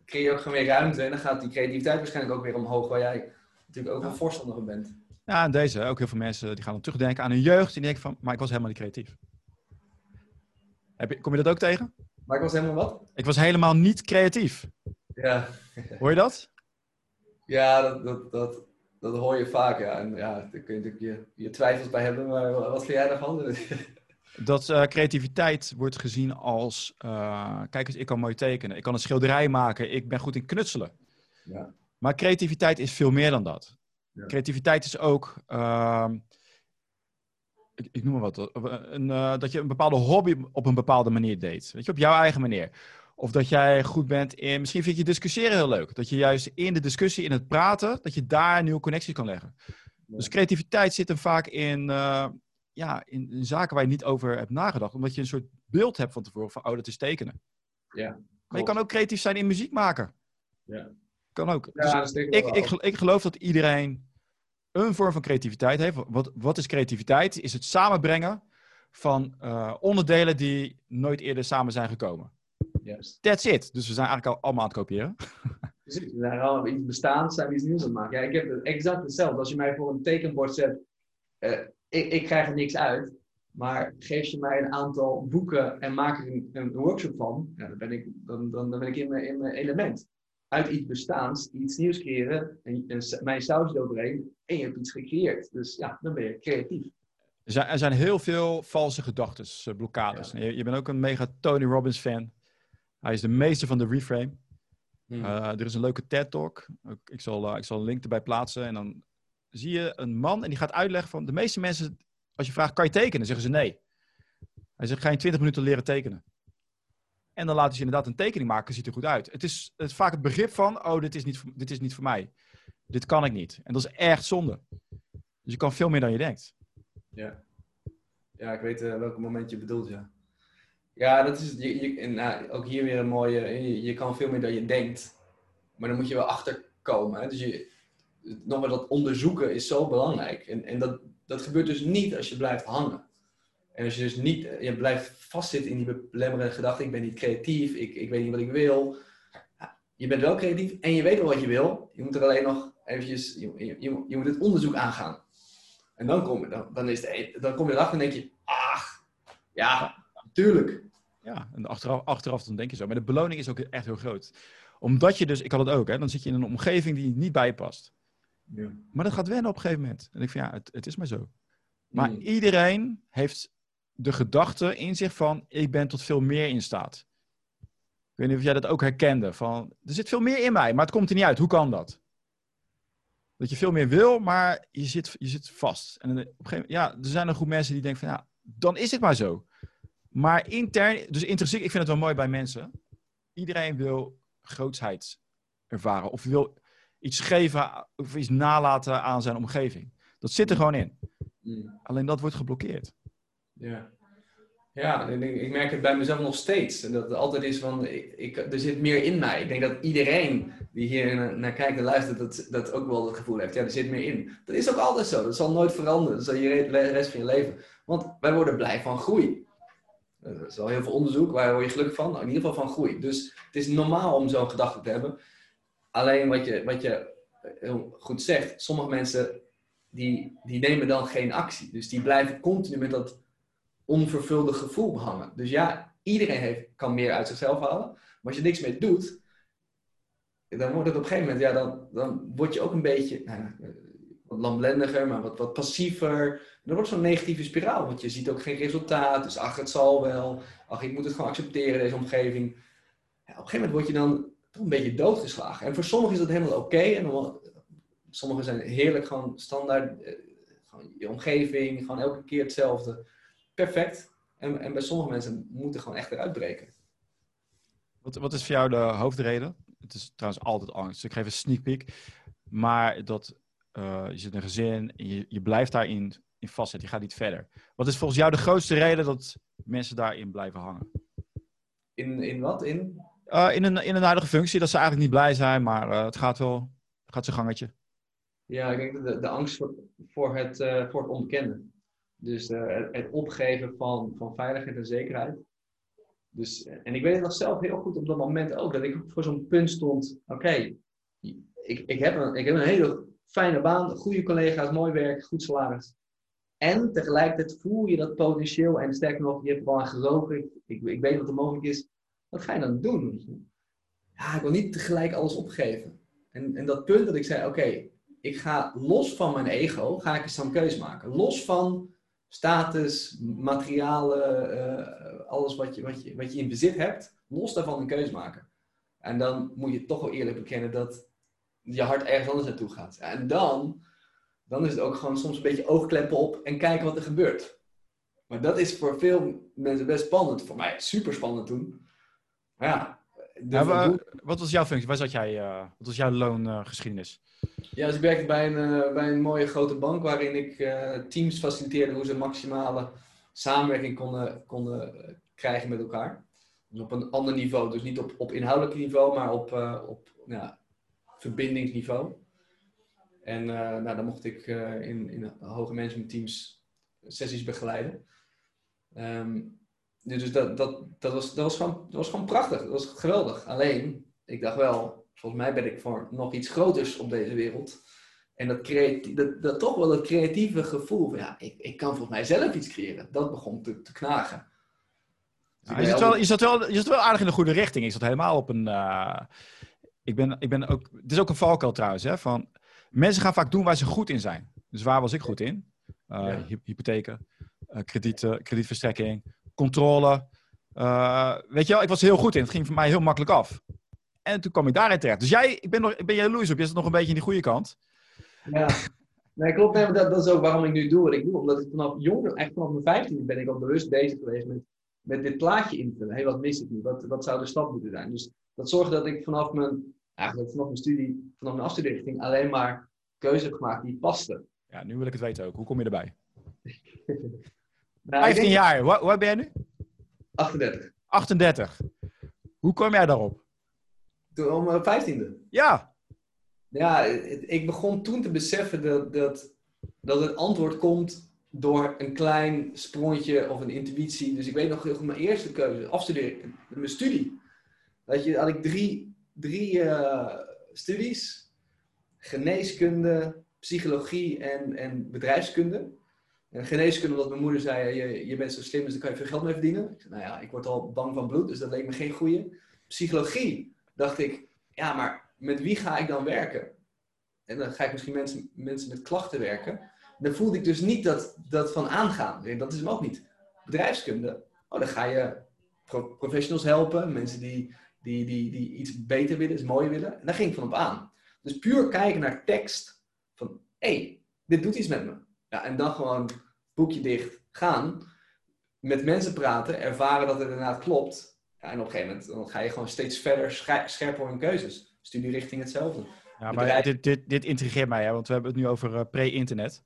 creëer je ook gewoon weer ruimte en dan gaat die creativiteit waarschijnlijk ook weer omhoog, waar jij natuurlijk ook Ja. een voorstander van bent. Ja, en deze, ook heel veel mensen die gaan dan terugdenken aan hun jeugd. Die denken van, maar ik was helemaal niet creatief. Heb je, kom je dat ook tegen? Maar ik was helemaal wat? Ik was helemaal niet creatief. Ja, Hoor je dat? Ja dat, dat, dat, dat hoor je vaak. Ja. En ja, daar kun je natuurlijk je, je twijfels bij hebben, maar wat vind jij daarvan? Dat eh, creativiteit wordt gezien als, eh, kijk eens, ik kan mooi tekenen. Ik kan een schilderij maken. Ik ben goed in knutselen. Ja. Maar creativiteit is veel meer dan dat. Ja. Creativiteit is ook, ehm, ik, ik noem maar wat, eh, een, dat je een bepaalde hobby op een bepaalde manier deed. Weet je, op jouw eigen manier. Of dat jij goed bent in, misschien vind je discussiëren heel leuk. Dat je juist in de discussie, in het praten, dat je daar nieuwe connecties kan leggen. Ja. Dus creativiteit zit hem vaak in, eh, ja, in, in zaken waar je niet over hebt nagedacht. Omdat je een soort beeld hebt van tevoren van, oh, dat is tekenen. Ja. Maar je kan ook creatief zijn in muziek maken. Ja. Kan ook. Ja, Dus dat is ik, ik, ik geloof dat iedereen een vorm van creativiteit heeft. Wat, wat is creativiteit? Is het samenbrengen van eh, onderdelen die nooit eerder samen zijn gekomen. Juist. That's it. Dus we zijn eigenlijk al allemaal aan het kopiëren. Precies, we zijn al iets bestaans, zijn we iets nieuws aan het maken. Ja, ik heb het exact hetzelfde. Als je mij voor een tekenbord zet, eh, ik, ik krijg er niks uit. Maar geef je mij een aantal boeken en maak er een, een workshop van, ja, dan, ben ik, dan, dan, dan ben ik in mijn, in mijn element. Uit iets bestaans, iets nieuws creëren, en, mijn saus eroverheen, en je hebt iets gecreëerd. Dus ja, dan ben je creatief. Er zijn, er zijn heel veel valse gedachten, blokkades. Je, je bent ook een mega Tony Robbins fan. Hij is de meester van de reframe. Hmm. Eh, er is een leuke TED-talk. Ik zal, eh, ik zal een link erbij plaatsen. En dan zie je een man en die gaat uitleggen van... De meeste mensen, als je vraagt, kan je tekenen? Zeggen ze nee. Hij zegt, ga je in 20 minuten leren tekenen? En dan laten ze inderdaad een tekening maken, ziet er goed uit. Het is, het is vaak het begrip van, oh, dit is, niet, voor- dit is niet voor mij. Dit kan ik niet. En dat is echt zonde. Dus je kan veel meer dan je denkt. Ja. Ja, ik weet eh, welk moment je bedoelt, ja. Ja, dat is, je, je, nou, ook hier weer een mooie, je, je kan veel meer dan je denkt. Maar dan moet je wel achterkomen. Hè? Dus je, maar dat onderzoeken is zo belangrijk. En, en dat, dat gebeurt dus niet als je blijft hangen. En als je dus niet, je blijft vastzitten in die belemmerende gedachte, ik ben niet creatief, ik, ik weet niet wat ik wil. Je bent wel creatief en je weet wel wat je wil. Je moet er alleen nog eventjes, je, je, moet het onderzoek aangaan. En dan kom, dan, dan, is de, dan kom je erachter en denk je, ach, ja, tuurlijk. Ja, en achteraf, achteraf dan denk je zo. Maar de beloning is ook echt heel groot. Omdat je dus, ik had het ook, hè, dan zit je in een omgeving die niet bij je past. Ja. Maar dat gaat wennen op een gegeven moment. En ik vind, ja, het, het is maar zo. Maar Mm. iedereen heeft de gedachte in zich van, ik ben tot veel meer in staat. Ik weet niet of jij dat ook herkende. Van, er zit veel meer in mij, maar het komt er niet uit. Hoe kan dat? Dat je veel meer wil, maar je zit, je zit vast. En op een gegeven moment, ja, er zijn een groep mensen die denken van, ja, dan is het maar zo. Maar intern, dus intrinsiek, ik vind het wel mooi bij mensen. Iedereen wil grootsheid ervaren. Of wil iets geven of iets nalaten aan zijn omgeving. Dat zit er gewoon in. Mm. Alleen dat wordt geblokkeerd. Ja. Ja, ik, ik merk het bij mezelf nog steeds. En dat het altijd is van, ik, ik, er zit meer in mij. Ik denk dat iedereen die hier naar, kijkt en luistert, dat, dat ook wel het gevoel heeft. Ja, er zit meer in. Dat is ook altijd zo. Dat zal nooit veranderen. Dat zal je de rest van je leven. Want wij worden blij van groei. Er is al heel veel onderzoek. Waar word je gelukkig van? Nou, in ieder geval van groei. Dus het is normaal om zo'n gedachte te hebben. Alleen wat je, wat je heel goed zegt, sommige mensen die, die nemen dan geen actie. Dus die blijven continu met dat onvervulde gevoel hangen. Dus ja, iedereen heeft, kan meer uit zichzelf halen. Maar als je niks meer doet, dan wordt het op een gegeven moment, ja, dan, dan word je ook een beetje nou, eh, wat lamblendiger, maar wat, wat passiever. Dan wordt zo'n negatieve spiraal, want je ziet ook geen resultaat. Dus ach, het zal wel. Ach, ik moet het gewoon accepteren, deze omgeving. Ja, op een gegeven moment word je dan een beetje doodgeslagen. En voor sommigen is dat helemaal oké. en sommigen zijn heerlijk gewoon standaard. eh, gewoon je omgeving, gewoon elke keer hetzelfde. Perfect. En, en bij sommige mensen moeten gewoon echt eruit breken. Wat, wat is voor jou de hoofdreden? Het is trouwens altijd angst. Ik geef een sneak peek. Maar dat eh, je zit in een gezin en je, je blijft daarin in vastzitten. Je gaat niet verder. Wat is volgens jou de grootste reden dat mensen daarin blijven hangen? In, in wat? In? Eh, in, een, in een huidige functie, dat ze eigenlijk niet blij zijn, maar eh, het gaat wel, het gaat zijn gangetje. Ja, ik denk dat de, de angst voor, voor, het, eh, voor het onbekende. Dus het, opgeven van, van veiligheid en zekerheid. Dus, en ik weet het nog zelf heel goed op dat moment ook, dat ik voor zo'n punt stond. Oké, ik, ik, heb een, ik heb een hele fijne baan, goede collega's, mooi werk, goed salaris. En tegelijkertijd voel je dat potentieel en sterker nog, je hebt er wel aan gelogen. Ik, ik, weet wat er mogelijk is. Wat ga je dan doen? Ja, ik wil niet tegelijk alles opgeven. En, en dat punt dat ik zei, oké, ik ga los van mijn ego, ga ik eens een keuze maken. Los van status, materialen, eh, alles wat je, wat, je, wat je in bezit hebt, los daarvan een keuze maken. En dan moet je toch wel eerlijk bekennen dat je hart ergens anders naartoe gaat. En dan, dan is het ook gewoon soms een beetje oogkleppen op en kijken wat er gebeurt. Maar dat is voor veel mensen best spannend. Voor mij super spannend toen. Maar ja, de Ja, maar, wat was jouw functie? Waar zat jij? eh, wat was jouw loongeschiedenis? Ja, dus ik werkte bij een, eh, bij een mooie grote bank waarin ik eh, teams faciliteerde hoe ze maximale samenwerking konden, konden krijgen met elkaar. op een ander niveau. Dus niet op, op inhoudelijk niveau, maar op, op ja, verbindingsniveau. En uh, nou, dan mocht ik uh, in, in hoge managementteams sessies begeleiden. Um, dus dat, dat, dat, was, dat, was gewoon, dat was gewoon prachtig. Dat was geweldig. Alleen, ik dacht wel, volgens mij ben ik voor nog iets groters op deze wereld. En dat, dat, dat toch wel dat creatieve gevoel van, ja, ik, ik kan volgens mij zelf iets creëren. Dat begon te, te knagen. Dus je, zat wel, je, zat wel, je zat wel aardig in de goede richting. Ik zat helemaal op een... Uh, ik ben, ik ben ook, het is ook een valkuil trouwens, hè, van mensen gaan vaak doen waar ze goed in zijn. Dus waar was ik goed in? Uh, ja. hypotheken, uh, kredieten, kredietverstrekking, controle. Uh, weet je wel, ik was heel goed in. Het ging voor mij heel makkelijk af. En toen kwam ik daarin terecht. Dus jij, ik ben, nog, ik ben jaloers op. Je zit nog een beetje in die goede kant. Ja, nee, klopt. Nee, dat, dat is ook waarom ik nu doe wat ik doe. Omdat ik vanaf jong, echt vanaf mijn 15 ben ik al bewust bezig geweest met, met dit plaatje invullen. Hé, hey, wat mis ik nu? Wat, wat zou de stap moeten zijn? Dus dat zorgde dat ik vanaf mijn, eigenlijk vanaf mijn studie, vanaf mijn afstudeerrichting alleen maar keuze heb gemaakt die paste. Ja, nu wil ik het weten ook. Hoe kom je erbij? nou, 15 denk... jaar. Hoe, hoe ben jij nu? 38. 38. Hoe kwam jij daarop? Toen om mijn 15e. Ja. Ja, ik begon toen te beseffen dat, dat, dat het antwoord komt door een klein sprongetje of een intuïtie. Dus ik weet nog heel goed mijn eerste keuze, afstuderen, mijn studie. Dat je, had ik drie, drie uh, studies. Geneeskunde, psychologie en, en bedrijfskunde. En geneeskunde, omdat mijn moeder zei, je, je bent zo slim, dus daar kan je veel geld mee verdienen. Nou ja, ik word al bang van bloed, dus dat leek me geen goede. Psychologie, dacht ik, ja, maar met wie ga ik dan werken? En dan ga ik misschien mensen, mensen met klachten werken. Dan voelde ik dus niet dat, dat van aangaan. Dat is hem ook niet. Bedrijfskunde, oh, dan ga je professionals helpen, mensen die, die, die, die iets beter willen, iets mooier willen. En daar ging ik van op aan. Dus puur kijken naar tekst van, hé, hey, dit doet iets met me. Ja, en dan gewoon boekje dicht, gaan, met mensen praten, ervaren dat het inderdaad klopt. Ja, en op een gegeven moment dan ga je gewoon steeds verder scherper in keuzes. Studierichting hetzelfde. Ja, maar dit, dit, dit intrigeert mij, hè, want we hebben het nu over uh, pre-internet.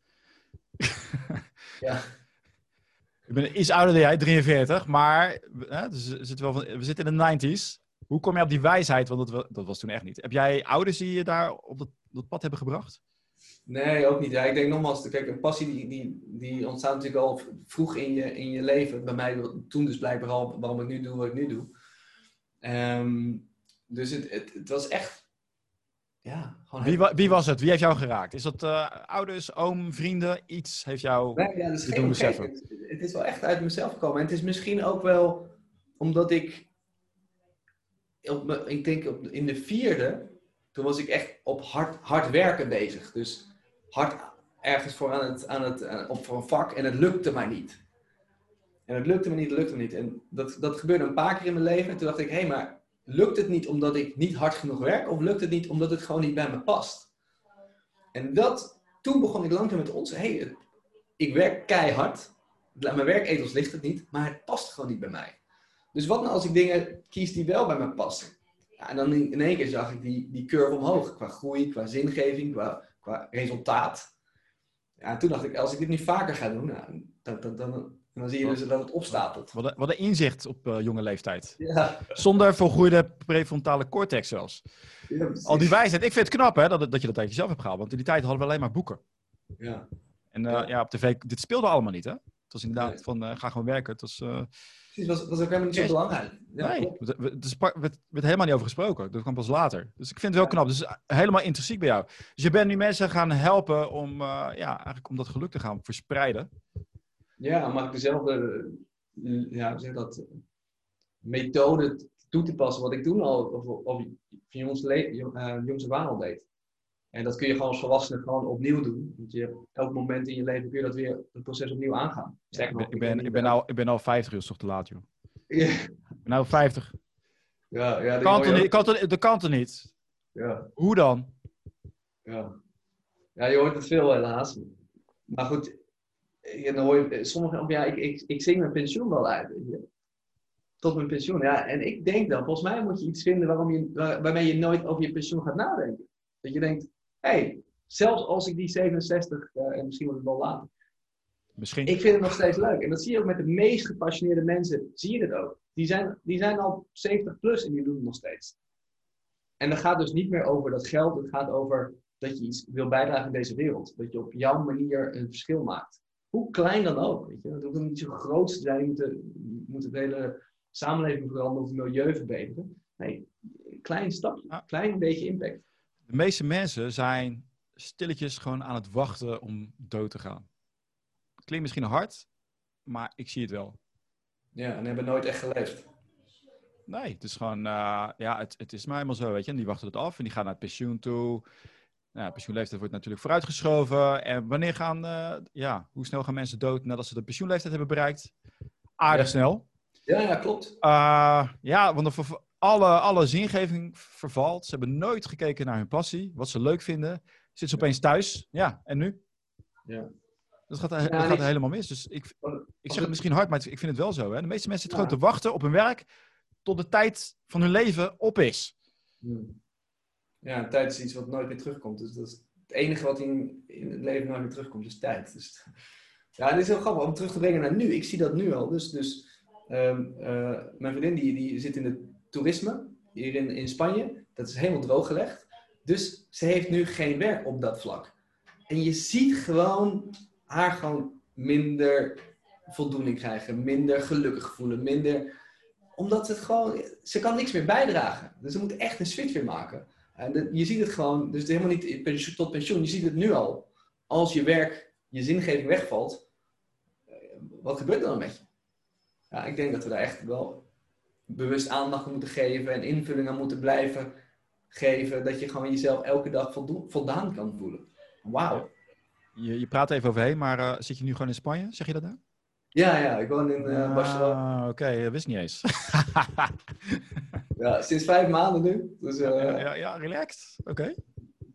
ja. Ik ben iets ouder dan jij, 43, maar hè, dus zit wel van, we zitten in de 90s. Hoe kom je op die wijsheid? Want dat, dat was toen echt niet. Heb jij ouders die je daar op dat, dat pad hebben gebracht? Nee, ook niet. Ja, ik denk nogmaals, kijk, een passie die, die, die ontstaat natuurlijk al vroeg in je, in je leven. Bij mij toen dus blijkbaar al waarom ik nu doe wat ik nu doe. Um, dus het, het, het, was echt... Ja, gewoon wie, wie, was het? Wie heeft jou geraakt? Is dat uh, ouders, oom, vrienden? Iets heeft jou nee, ja, dat is doen beseffen? Het, het is wel echt uit mezelf gekomen. En het is misschien ook wel omdat ik... Ik denk op, in de vierde, toen was ik echt op hard, hard werken bezig. Dus hard ergens voor aan het, aan het, aan, op voor een vak en het lukte mij niet. En het lukte me niet, het lukte me niet. En dat, dat gebeurde een paar keer in mijn leven. En toen dacht ik, hé, hey, maar lukt het niet omdat ik niet hard genoeg werk? Of lukt het niet omdat het gewoon niet bij me past? En dat, toen begon ik langzaam met ons, hé, hey, ik werk keihard. Mijn werketels ligt het niet, maar het past gewoon niet bij mij. Dus wat nou als ik dingen kies die wel bij me passen? Ja, en dan in één keer zag ik die, die curve omhoog. Qua groei, qua zingeving, qua qua resultaat. Ja, toen dacht ik, als ik dit niet vaker ga doen, nou, dan, dan, dan, dan zie je dus dat het opstapelt. Wat een, wat een inzicht op uh, jonge leeftijd. Ja. Zonder vergroeide prefrontale cortex zelfs. Ja, Al die wijsheid. Ik vind het knap hè, dat, dat je dat uit jezelf hebt gehaald. Want in die tijd hadden we alleen maar boeken. Ja. En uh, ja. ja. op tv, dit speelde allemaal niet hè. Het was inderdaad nee. van, uh, ga gewoon werken. Het was, Precies, was, was ook helemaal niet zo belangrijk. Ja, nee, er werd, werd helemaal niet over gesproken. Dat kwam pas later. Dus ik vind het wel knap. Dus helemaal intrinsiek bij jou. Dus je bent nu mensen gaan helpen om, uh, ja, eigenlijk om dat geluk te gaan verspreiden. Ja, ik dezelfde ja, zeg dat, methode toe te passen wat ik toen al of, of uh, jongs al deed. En dat kun je gewoon als volwassene gewoon opnieuw doen. Want je hebt elk moment in je leven kun je dat weer het proces opnieuw aangaan. Ja, ik, ben, ik, ben, ik, ben al, ik ben al 50 uur, toch te laat, joh. Ja. Ik ben nou 50. Ja, ja. Kan er niet, kan er, de kan er niet. Ja. Hoe dan? Ja. Ja, je hoort het veel helaas. Maar goed, dan hoor je, sommige, ja, ik, ik, ik zing mijn pensioen wel uit. Weet je. Tot mijn pensioen. Ja, en ik denk dan, volgens mij moet je iets vinden waarom je, waar, waarmee je nooit over je pensioen gaat nadenken. Dat je denkt, hey, zelfs als ik die 67, uh, en misschien wordt het wel later, Misschien. Ik vind het nog steeds leuk. En dat zie je ook met de meest gepassioneerde mensen. Zie je het ook. Die zijn, die zijn al 70 plus en die doen het nog steeds. En dat gaat dus niet meer over dat geld. Het gaat over dat je iets wil bijdragen in deze wereld. Dat je op jouw manier een verschil maakt. Hoe klein dan ook. Weet je? Het hoeft niet zo groot te zijn. Je moet de, je moet de hele samenleving veranderen of het milieu verbeteren. Nee, klein stapje. Ja. Klein beetje impact. De meeste mensen zijn stilletjes gewoon aan het wachten om dood te gaan. Klinkt misschien hard, maar ik zie het wel. Ja, en hebben nooit echt geleefd. Nee, het is gewoon, eh, ja, het, het is maar helemaal zo, weet je. En die wachten het af en die gaan naar het pensioen toe. Nou, pensioenleeftijd wordt natuurlijk vooruitgeschoven. En wanneer gaan, eh, ja, hoe snel gaan mensen dood nadat ze de pensioenleeftijd hebben bereikt? Aardig Ja. snel. Ja, ja, klopt. Uh, ja, want alle, alle zingeving vervalt. Ze hebben nooit gekeken naar hun passie, wat ze leuk vinden. Zitten ze opeens thuis. Ja, en nu? Ja. Dat gaat, dat Ja, gaat helemaal mis. Dus ik, ik zeg het- misschien hard, maar ik vind het wel zo. Hè? De meeste mensen zitten Ja. gewoon te wachten op hun werk tot de tijd van hun leven op is. Ja, tijd is iets wat nooit meer terugkomt. Dus dat is het enige wat in, in het leven nooit meer terugkomt, is tijd. Dus, ja, het is heel grappig om terug te brengen naar nu. Ik zie dat nu al. Dus, dus ehm, eh, mijn vriendin die, die zit in het toerisme hier in, in Spanje. Dat is helemaal drooggelegd. Dus ze heeft nu geen werk op dat vlak. En je ziet gewoon haar gewoon minder voldoening krijgen, minder gelukkig voelen, minder omdat het gewoon, ze kan niks meer bijdragen. Dus ze moet echt een switch weer maken. En je ziet het gewoon, dus helemaal niet tot pensioen, je ziet het nu al. Als je werk, je zingeving wegvalt, eh, wat gebeurt er dan met je? Ja, ik denk dat we daar echt wel bewust aandacht aan moeten geven en invulling aan moeten blijven geven. Dat je gewoon jezelf elke dag voldaan kan voelen. Wauw. Je, je praat even overheen, maar eh, zit je nu gewoon in Spanje? Zeg je dat nou? Ja, ja, ik woon in eh, Barcelona. Ah, Oké, dat wist niet eens. Ja, sinds vijf maanden nu. Dus, eh, ja, ja, ja, relaxed. Oké.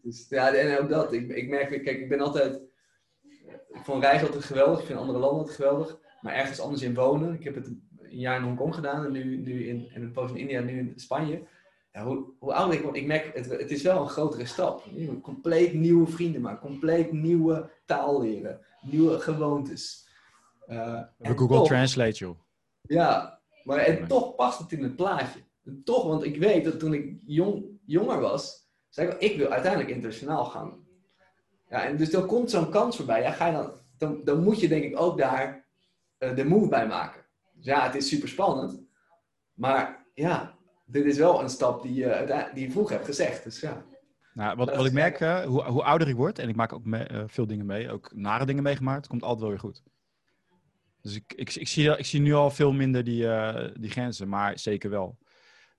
Dus, ja, en ook dat. Ik, ik merk, kijk, ik ben altijd. Ik vond reizen altijd geweldig. Ik vind andere landen altijd geweldig. Maar ergens anders in wonen. Ik heb het een jaar in Hongkong gedaan en nu, nu in, en een poos in India, nu in Spanje. Ja, hoe, hoe ouder ik word, ik merk, het, het is wel een grotere stap. Je moet compleet nieuwe vrienden maken, compleet nieuwe taal leren, nieuwe gewoontes. We en hebben Google toch- Translate, joh. ja, maar en toch past het in het plaatje. En toch, want ik weet dat toen ik jong, jonger was, zei ik ik wil uiteindelijk internationaal gaan. Ja, en dus dan komt zo'n kans voorbij. Ja, ga je dan, dan, dan moet je denk ik ook daar eh, de move bij maken. Dus ja, het is super spannend. Maar ja, dit is wel een stap die je, uiteindelijk- die je vroeg hebt gezegd. Dus ja. Nou, wat, wat ik merk, eh, hoe, hoe ouder ik word, en ik maak ook eh, veel dingen mee, ook nare dingen meegemaakt, komt altijd wel weer goed. Dus ik, ik, ik, zie, ik zie nu al veel minder die, eh, die grenzen, maar zeker wel.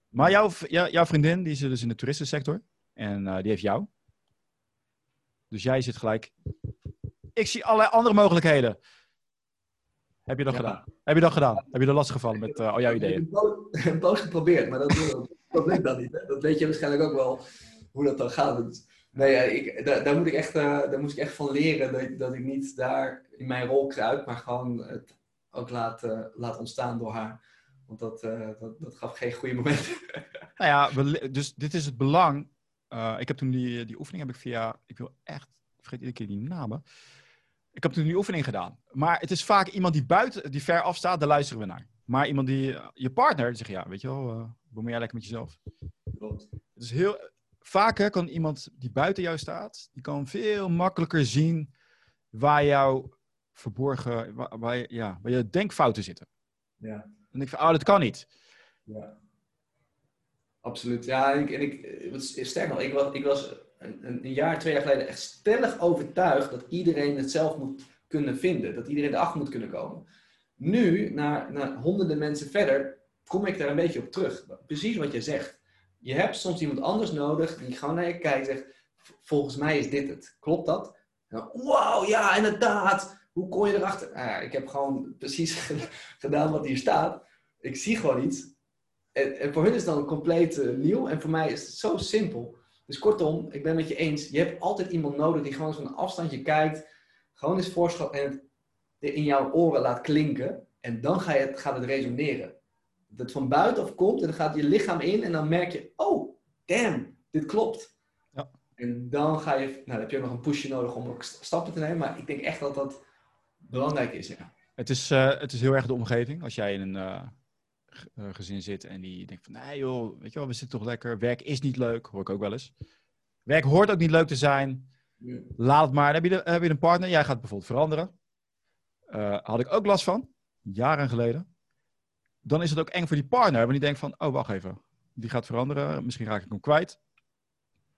Maar jouw, jouw vriendin, die zit dus in de toeristensector en eh, die heeft jou. Dus jij zit gelijk. Ik zie allerlei andere mogelijkheden. Heb je dat Ja. gedaan? Heb je dat gedaan? Heb je er last gevallen met eh, al jouw Ik heb ideeën? een po- een poos geprobeerd, maar dat, dat lukt dan niet. Hè? Dat weet je waarschijnlijk ook wel hoe dat dan gaat. Dus, nee, ik, daar, daar, moet ik echt, eh, daar moest ik echt van leren dat, ik- dat ik niet daar in mijn rol kruip, maar gewoon het ook laat, eh, laat ontstaan door haar. Want dat, eh, dat, dat gaf geen goede momenten. Nou ja, we dus dit is het belang. Eh, ik heb toen die, die oefening heb ik via. Ik wil echt. Ik vergeet iedere keer die namen. Ik heb toen die oefening gedaan. Maar het is vaak iemand die buiten, die ver af staat, daar luisteren we naar. Maar iemand die. eh, je partner, die zegt ja, weet je wel, eh bemoei jij lekker met jezelf. Klopt. Het is heel. Vaak hè, kan iemand die buiten jou staat, die kan veel makkelijker zien waar jouw verborgen. Waar, ja, waar je denkfouten zitten. Ja. En ik van, oh, dat kan niet. Ja. Absoluut. Ja, ik, en ik eh, sterk nog, ik was, ik was een, een jaar, twee jaar geleden echt stellig overtuigd dat iedereen het zelf moet kunnen vinden. Dat iedereen erachter moet kunnen komen. Nu, na, na honderden mensen verder, kom ik daar een beetje op terug. Precies wat je zegt. Je hebt soms iemand anders nodig die gewoon naar je kijkt en zegt, "V- volgens mij is dit het. Klopt dat? Wauw, ja, inderdaad. Hoe kon je erachter? Nou ik heb gewoon precies gedaan wat hier staat. Ik zie gewoon iets. En, voor hun is dan compleet eh, nieuw. En voor mij is het zo simpel. Dus kortom, ik ben met je eens. Je hebt altijd iemand nodig die gewoon een afstandje kijkt. Gewoon eens voorschot en het in jouw oren laat klinken. En dan ga je het, gaat het resoneren. Dat het van buitenaf komt en dan gaat je lichaam in. En dan merk je, oh, damn, dit klopt. Ja. En dan ga je, nou dan heb je ook nog een pushje nodig om ook st- stappen te nemen. Maar ik denk echt dat dat belangrijk is, ja. Het is, uh, het is heel erg de omgeving. Als jij in een uh, gezin zit en die denkt van, nee joh, weet je wel, we zitten toch lekker. Werk is niet leuk, hoor ik ook wel eens. Werk hoort ook niet leuk te zijn. Laat het maar. Heb je, de, heb je een partner, jij gaat bijvoorbeeld veranderen. Uh, had ik ook last van, jaren geleden. Dan is het ook eng voor die partner, want die denkt van, oh wacht even, die gaat veranderen. Misschien raak ik hem kwijt.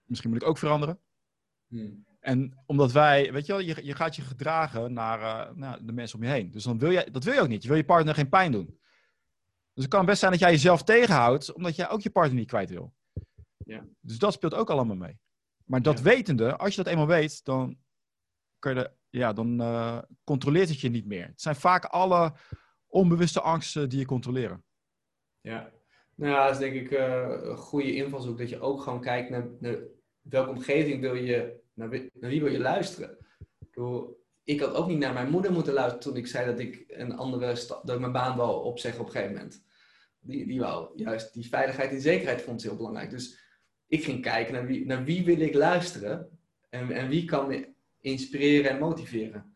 Misschien moet ik ook veranderen. Hmm. En omdat wij, weet je wel, je, je gaat je gedragen naar, uh, naar, de mensen om je heen. Dus dan wil je, dat wil je ook niet. Je wil je partner geen pijn doen. Dus het kan best zijn dat jij jezelf tegenhoudt, omdat jij ook je partner niet kwijt wil. Ja. Dus dat speelt ook allemaal mee. Maar dat wetende, als je dat eenmaal weet, dan, kun je ja, dan uh, controleert het je niet meer. Het zijn vaak alle onbewuste angsten die je controleren. Ja, nou ja, dat is denk ik uh, een goede invalshoek. Dat je ook gewoon kijkt naar, naar welke omgeving wil je, naar wie, naar wie wil je luisteren. Ik, ik had ook niet naar mijn moeder moeten luisteren toen ik zei dat ik een andere dat ik mijn baan wou opzeggen op een gegeven moment. Die, die wou juist die veiligheid en zekerheid vond ze heel belangrijk. Dus ik ging kijken naar wie, naar wie wil ik luisteren en, en wie kan me inspireren en motiveren.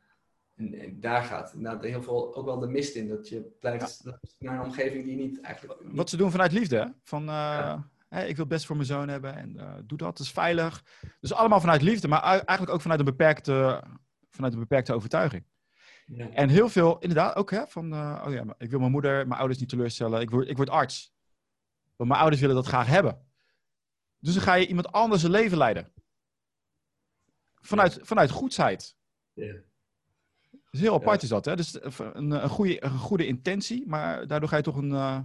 En, en daar gaat nou, heel veel ook wel de mist in. Dat je blijft naar een omgeving die niet eigenlijk... Wat ze doen vanuit liefde. Van, uh, hey, ik wil het best voor mijn zoon hebben en uh, doe dat, het is veilig. Dus allemaal vanuit liefde, maar eigenlijk ook vanuit een beperkte, vanuit een beperkte overtuiging. Ja. En heel veel, inderdaad, ook hè, van, uh, oh ja, ik wil mijn moeder, mijn ouders niet teleurstellen. Ik word, ik word arts. Want mijn ouders willen dat graag hebben. Dus dan ga je iemand anders een leven leiden. Vanuit, vanuit goedheid. Ja. Dus heel apart is dat, hè? Dus eh, een, een, goede, een goede intentie, maar daardoor ga je toch een, uh,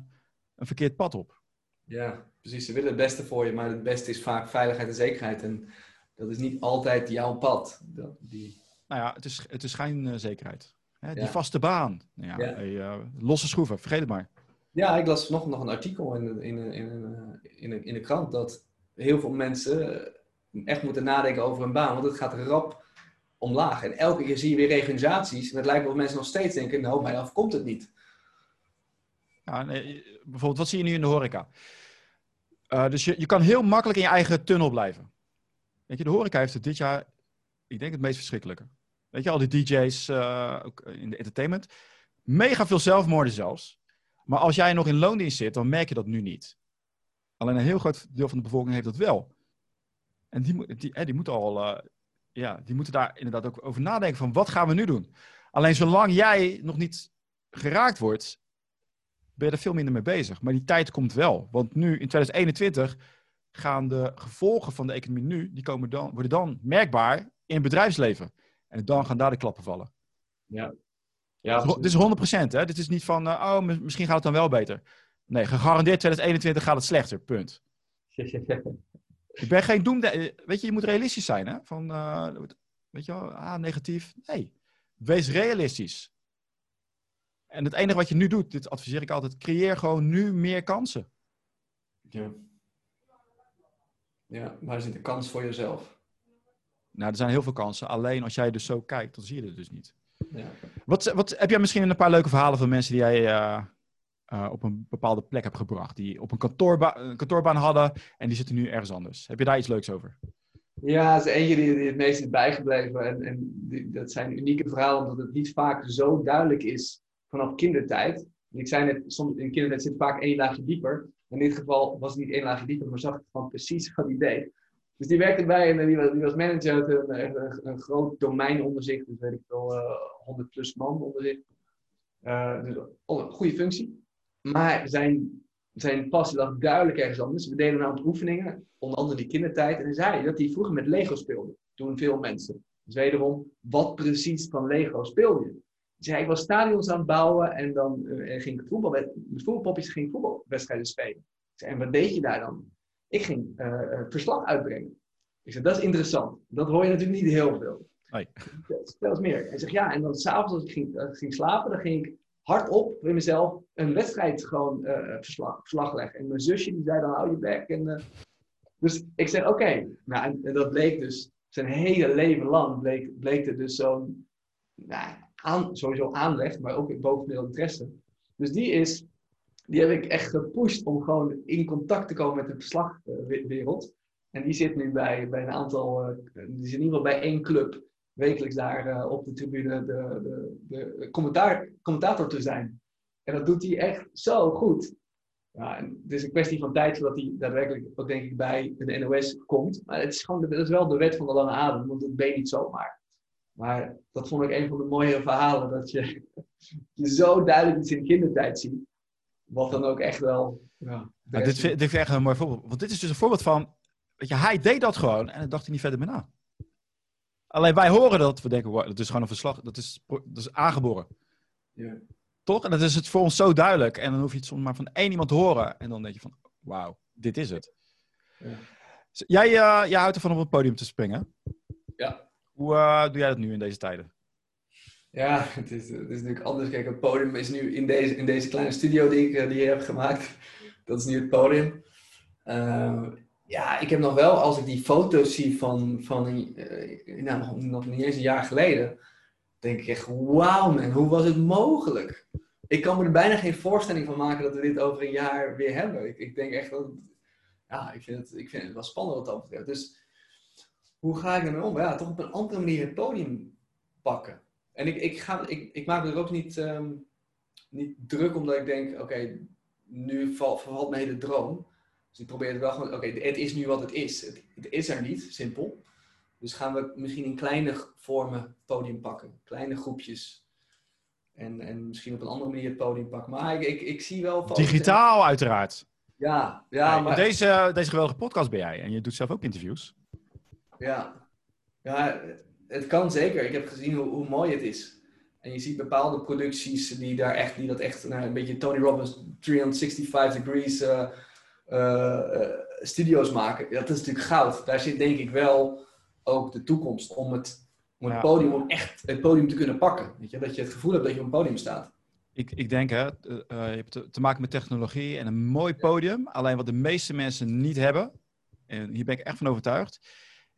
een verkeerd pad op. Ja, precies. Ze willen het beste voor je, maar het beste is vaak veiligheid en zekerheid. En dat is niet altijd jouw pad. Dat, die... Nou ja, het is, het is schijnzekerheid. Hè? Die vaste baan. Ja, Hey, uh, losse schroeven, vergeet het maar. Ja, ik las nog, nog een artikel in, in, in, in, in, in de krant dat heel veel mensen echt moeten nadenken over een baan, want het gaat rap omlaag. En elke keer zie je weer reorganisaties en het lijkt wel of mensen nog steeds denken, nou, mij afkomt het niet. Ja, nee, bijvoorbeeld, wat zie je nu in de horeca? Uh, dus je, je kan heel makkelijk in je eigen tunnel blijven. Weet je, de horeca heeft het dit jaar, ik denk het meest verschrikkelijke. Weet je, al die DJ's uh, ook in de entertainment. Mega veel zelfmoorden zelfs. Maar als jij nog in loondienst zit, dan merk je dat nu niet. Alleen een heel groot deel van de bevolking heeft dat wel. En die, die, die moeten al, uh, ja, die moeten daar inderdaad ook over nadenken van wat gaan we nu doen? Alleen zolang jij nog niet geraakt wordt, ben je er veel minder mee bezig. Maar die tijd komt wel. Want nu in 2021 gaan de gevolgen van de economie nu, die komen dan, worden dan merkbaar in het bedrijfsleven. En dan gaan daar de klappen vallen. Ja. ja dit is 100%. Hè? Dit is niet van, uh, oh, misschien gaat het dan wel beter. Nee, gegarandeerd 2021 gaat het slechter. Punt. Ik ben geen doemde... Eh, weet je, je moet realistisch zijn, hè? Van, uh, weet je wel, ah, negatief. Nee, wees realistisch. En het enige wat je nu doet, dit adviseer ik altijd, creëer gewoon nu meer kansen. Ja. Ja, waar zit de kans voor jezelf? Nou, er zijn heel veel kansen. Alleen als jij dus zo kijkt, dan zie je het dus niet. Ja. Wat, wat, heb jij misschien een paar leuke verhalen van mensen die jij uh, uh, op een bepaalde plek hebt gebracht? Die op een, kantoorba een kantoorbaan hadden en die zitten nu ergens anders. Heb je daar iets leuks over? Ja, dat is eentje die, die het meest is bijgebleven. En, en die, dat zijn unieke verhalen, omdat het niet vaak zo duidelijk is vanaf kindertijd. Ik zei net, soms in kindertijd zit vaak één laagje dieper. In dit geval was het niet één laagje dieper, maar zag het van precies wat hij deed. Dus die werkte bij en die was, manager, had een, een, groot domeinonderzicht, dus weet ik wel, uh, 100 plus man onderzicht. Uh, dus oh, een goede functie. Maar zijn, zijn passie duidelijk ergens anders. We deden een aantal oefeningen, onder andere die kindertijd. En hij zei dat hij vroeger met Lego speelde. Toen veel mensen. Dus wederom, wat precies van Lego speel je? Dus hij was stadions aan het bouwen en dan uh, ging ik voetbal, met voetbalpopjes ging voetbalwedstrijden spelen. Zei, en wat deed je daar dan? Ik ging uh, verslag uitbrengen. Ik zei, dat is interessant. Dat hoor je natuurlijk niet heel veel. Stel eens meer. Hij zegt, ja, en dan s'avonds als ik ging, uh, ging slapen, dan ging ik hardop voor mezelf een wedstrijd gewoon uh, verslag, verslag leggen. En mijn zusje die zei dan, hou je bek. En, uh, dus ik zeg, oké. Nou, en, en, dat bleek dus, zijn hele leven lang bleek, bleek er dus zo'n, nou, aan, sowieso aanleg, maar ook bovenmeel interesse. Dus die is, die heb ik echt gepusht om gewoon in contact te komen met de verslagwereld. En die zit nu bij, bij een aantal, uh, die zit in ieder geval bij één club wekelijks daar eh, op de tribune de, de, de commentaar, commentator te zijn. En dat doet hij echt zo goed. Ja, en het is een kwestie van tijd voordat hij daadwerkelijk ook denk ik bij de NOS komt. Maar het is gewoon dat is wel de wet van de lange adem, want dat ben je niet zomaar. Maar dat vond ik een van de mooie verhalen, dat je, je zo duidelijk iets in kindertijd ziet. Wat dan ook echt wel... Ja, dit, vind, dit vind ik echt een mooi voorbeeld. Want dit is dus een voorbeeld van, weet je, hij deed dat gewoon en dan dacht hij niet verder meer na. Alleen wij horen dat, we denken, wow, dat is gewoon een verslag, dat is, dat is aangeboren. Ja. Toch? En dat is het voor ons zo duidelijk. En dan hoef je het soms maar van één iemand te horen. En dan denk je van, wauw, dit is het. Ja. Jij, uh, jij houdt ervan op het podium te springen. Ja. Hoe uh, doe jij dat nu in deze tijden? Ja, het is, natuurlijk anders. Kijk, het podium is nu in deze, in deze kleine studio die ik die heb gemaakt. Dat is nu het podium. Uh, ja, ik heb nog wel, als ik die foto's zie van, van uh, nou, nog, nog niet eens een jaar geleden, denk ik echt, wauw man, hoe was het mogelijk? Ik kan me er bijna geen voorstelling van maken dat we dit over een jaar weer hebben. Ik, ik denk echt dat, ja, ik vind, het, ik vind het wel spannend wat dat betreft. Dus hoe ga ik ermee om? Ja, toch op een andere manier het podium pakken. En ik, ik, ga, ik, ik maak me er ook niet, um, niet druk omdat ik denk, oké, okay, nu val, vervalt me hele droom. Dus ik probeer het wel gewoon, oké, okay, het is nu wat het is. Het, het, is er niet, simpel. Dus gaan we misschien in kleine vormen podium pakken. Kleine groepjes. En, en misschien op een andere manier het podium pakken. Maar ik, ik, ik zie wel... Digitaal en... uiteraard. Ja, ja. maar... Deze, deze geweldige podcast ben jij. En je doet zelf ook interviews. Ja. Ja, het kan zeker. Ik heb gezien hoe, hoe mooi het is. En je ziet bepaalde producties die, daar echt, die dat echt nou, een beetje Tony Robbins 365 degrees uh, uh, studio's maken. Dat is natuurlijk goud. Daar zit denk ik wel ook de toekomst om het, om het ja. podium, om echt het podium te kunnen pakken. Weet je? Dat je het gevoel hebt dat je op een podium staat. Ik, ik denk, hè, uh, je hebt te, te, maken met technologie en een mooi podium. Alleen wat de meeste mensen niet hebben, en hier ben ik echt van overtuigd,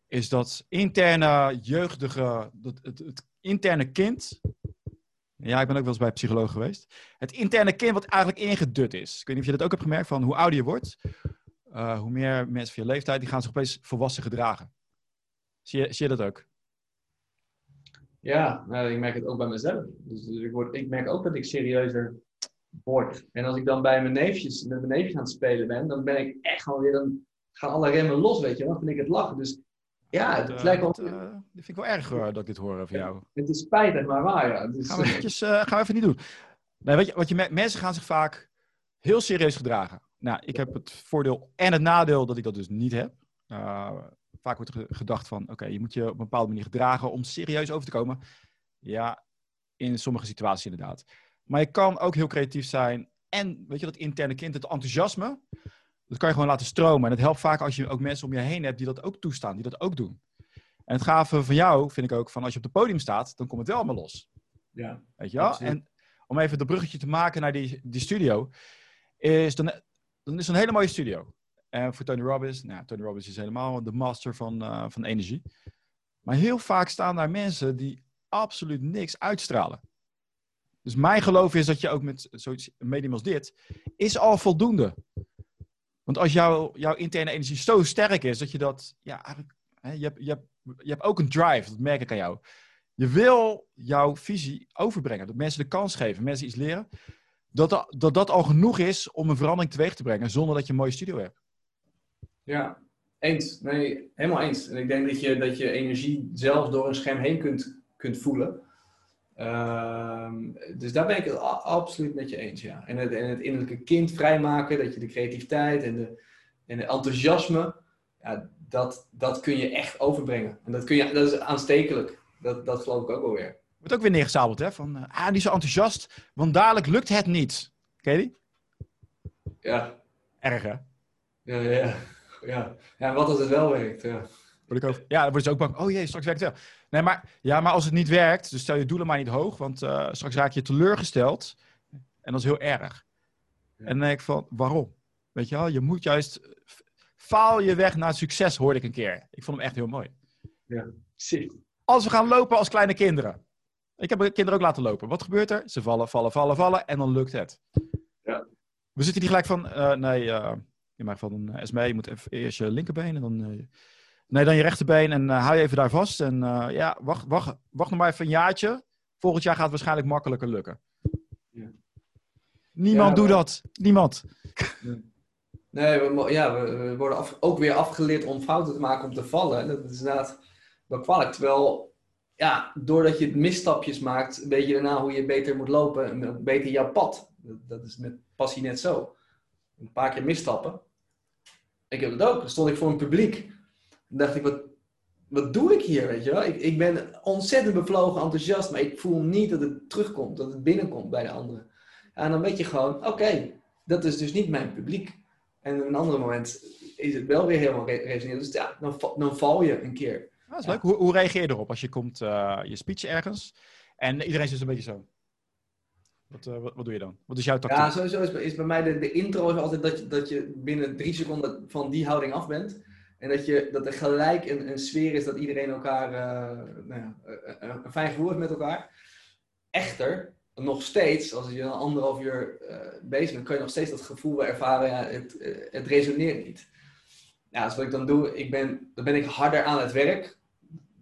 is dat interne jeugdige, het, het interne kind. Ja, ik ben ook wel eens bij een psycholoog geweest. Het interne kind wat eigenlijk ingedut is. Ik weet niet of je dat ook hebt gemerkt van hoe ouder je wordt, uh, hoe meer mensen van je leeftijd, die gaan zich opeens volwassen gedragen. Zie je, zie je dat ook? Ja, nou, ik merk het ook bij mezelf. Dus, dus ik, word, ik merk ook dat ik serieuzer word. En als ik dan bij mijn neefjes, met mijn neefjes aan het spelen ben, dan ben ik echt gewoon weer, dan gaan alle remmen los, weet je. Dan vind ik het lachen. Dus ja, het, dat, lijkt wel... Dat, uh, dat vind ik wel erg uh, dat ik dit hoor van jou. Het is spijtig, maar waar, ja. Dus, gaan, we eventjes, uh, gaan we even niet doen. Nee, weet je, wat je, mensen gaan zich vaak heel serieus gedragen. Nou, ik heb het voordeel en het nadeel dat ik dat dus niet heb. Uh, vaak wordt er gedacht van, oké, okay, je moet je op een bepaalde manier gedragen om serieus over te komen. Ja, in sommige situaties inderdaad. Maar je kan ook heel creatief zijn. En, weet je, dat interne kind, het enthousiasme, dat kan je gewoon laten stromen. En het helpt vaak als je ook mensen om je heen hebt die dat ook toestaan, die dat ook doen. En het gave van jou vind ik ook van als je op het podium staat, dan komt het wel allemaal los. Ja. Weet je wel? Absoluut. En om even dat bruggetje te maken naar die, die studio, is dan, dan is het een hele mooie studio. En voor Tony Robbins, nou, Tony Robbins is helemaal de master van, uh, van energie. Maar heel vaak staan daar mensen die absoluut niks uitstralen. Dus mijn geloof is dat je ook met zoiets medium als dit, is al voldoende. Want als jouw jouw interne energie zo sterk is, dat je dat, ja, je, hebt, je, hebt, je hebt ook een drive, dat merk ik aan jou. Je wil jouw visie overbrengen, dat mensen de kans geven, mensen iets leren. Dat, dat dat al genoeg is om een verandering teweeg te brengen, zonder dat je een mooie studio hebt. Ja, eens. Nee, helemaal eens. En ik denk dat je, dat je energie zelfs door een scherm heen kunt, kunt voelen. Uh, dus daar ben ik het absoluut met je eens, ja. En het, en het innerlijke kind vrijmaken, dat je de creativiteit en, de, en het enthousiasme, ja, dat, dat kun je echt overbrengen. En dat, kun je, dat is aanstekelijk. Dat, dat geloof ik ook wel weer. Wordt ook weer neergezabeld, hè? Van, uh, ah, die zo enthousiast, want dadelijk lukt het niet. Ken je die? Ja. Erg, hè? Ja, ja. Ja, ja wat als het wel werkt? Ja, Word ik ook, ja dan worden ze ook bang. Oh jee, straks werkt het wel. Nee, maar, ja, maar als het niet werkt, dus stel je doelen maar niet hoog, want uh, straks raak je teleurgesteld. En dat is heel erg. Ja. En dan denk ik van, waarom? Weet je wel, je moet juist... Faal je weg naar succes, hoorde ik een keer. Ik vond hem echt heel mooi. Ja, zie. Als we gaan lopen als kleine kinderen. Ik heb kinderen ook laten lopen. Wat gebeurt er? Ze vallen, vallen, vallen, vallen en dan lukt het. Ja. We zitten niet gelijk van, uh, nee, uh, je maakt van een SME, je moet even eerst je linkerbeen en dan uh, Nee, dan je rechterbeen en uh, hou je even daar vast. En uh, ja, wacht, wacht, wacht nog maar even een jaartje. Volgend jaar gaat het waarschijnlijk makkelijker lukken. Ja. Niemand ja, doet dat. Niemand. Nee, we, ja, we, worden af, ook weer afgeleerd om fouten te maken om te vallen. Dat is inderdaad wel kwalijk. Terwijl, ja, doordat je misstapjes maakt, weet je daarna hoe je beter moet lopen en beter jouw pad. Dat, dat is met passie net zo. Een paar keer misstappen. Ik heb het ook. Dan stond ik voor een publiek. Dan dacht ik, wat, wat doe ik hier, weet je wel? Ik, ik ben ontzettend bevlogen, enthousiast, maar ik voel niet dat het terugkomt, dat het binnenkomt bij de anderen. En dan weet je gewoon, oké, dat is dus niet mijn publiek. En op een ander moment is het wel weer helemaal resoneren. Dus ja, dan, dan val je een keer. dat is leuk. Hoe, hoe, reageer je erop als je komt, uh, je speech ergens en iedereen zit een beetje zo? Wat, uh, wat, wat, doe je dan? Wat is jouw tactiek? Ja, sowieso is, is bij mij de, de intro is altijd dat je, dat je binnen drie seconden van die houding af bent. En dat, je, dat er gelijk een, een sfeer is dat iedereen elkaar uh, nou ja, een fijn gevoel heeft met elkaar. Echter, nog steeds, als je een anderhalf uur bezig bent, kan je nog steeds dat gevoel ervaren, ja, het, het resoneert niet. Ja, dus wat ik dan doe, ik ben, dan ben ik harder aan het werk.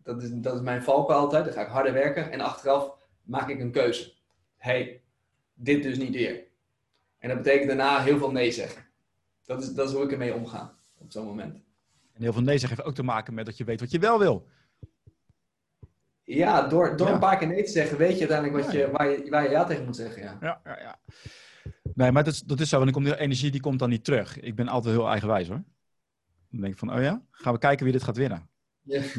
Dat is, dat is mijn valkuil altijd. Dan ga ik harder werken en achteraf maak ik een keuze. hey, dit dus niet weer. En dat betekent daarna heel veel nee zeggen. Dat is, dat is hoe ik ermee omga op zo'n moment. En heel veel nee zeggen heeft ook te maken met dat je weet wat je wel wil. Ja, door, door een paar keer nee te zeggen, weet je uiteindelijk wat je, waar, je, waar je ja tegen moet zeggen. Ja, ja, ja. ja. Nee, maar dat is, dat is zo. Dan komt die energie die komt dan niet terug. Ik ben altijd heel eigenwijs hoor. Dan denk ik van, oh ja, gaan we kijken wie dit gaat winnen.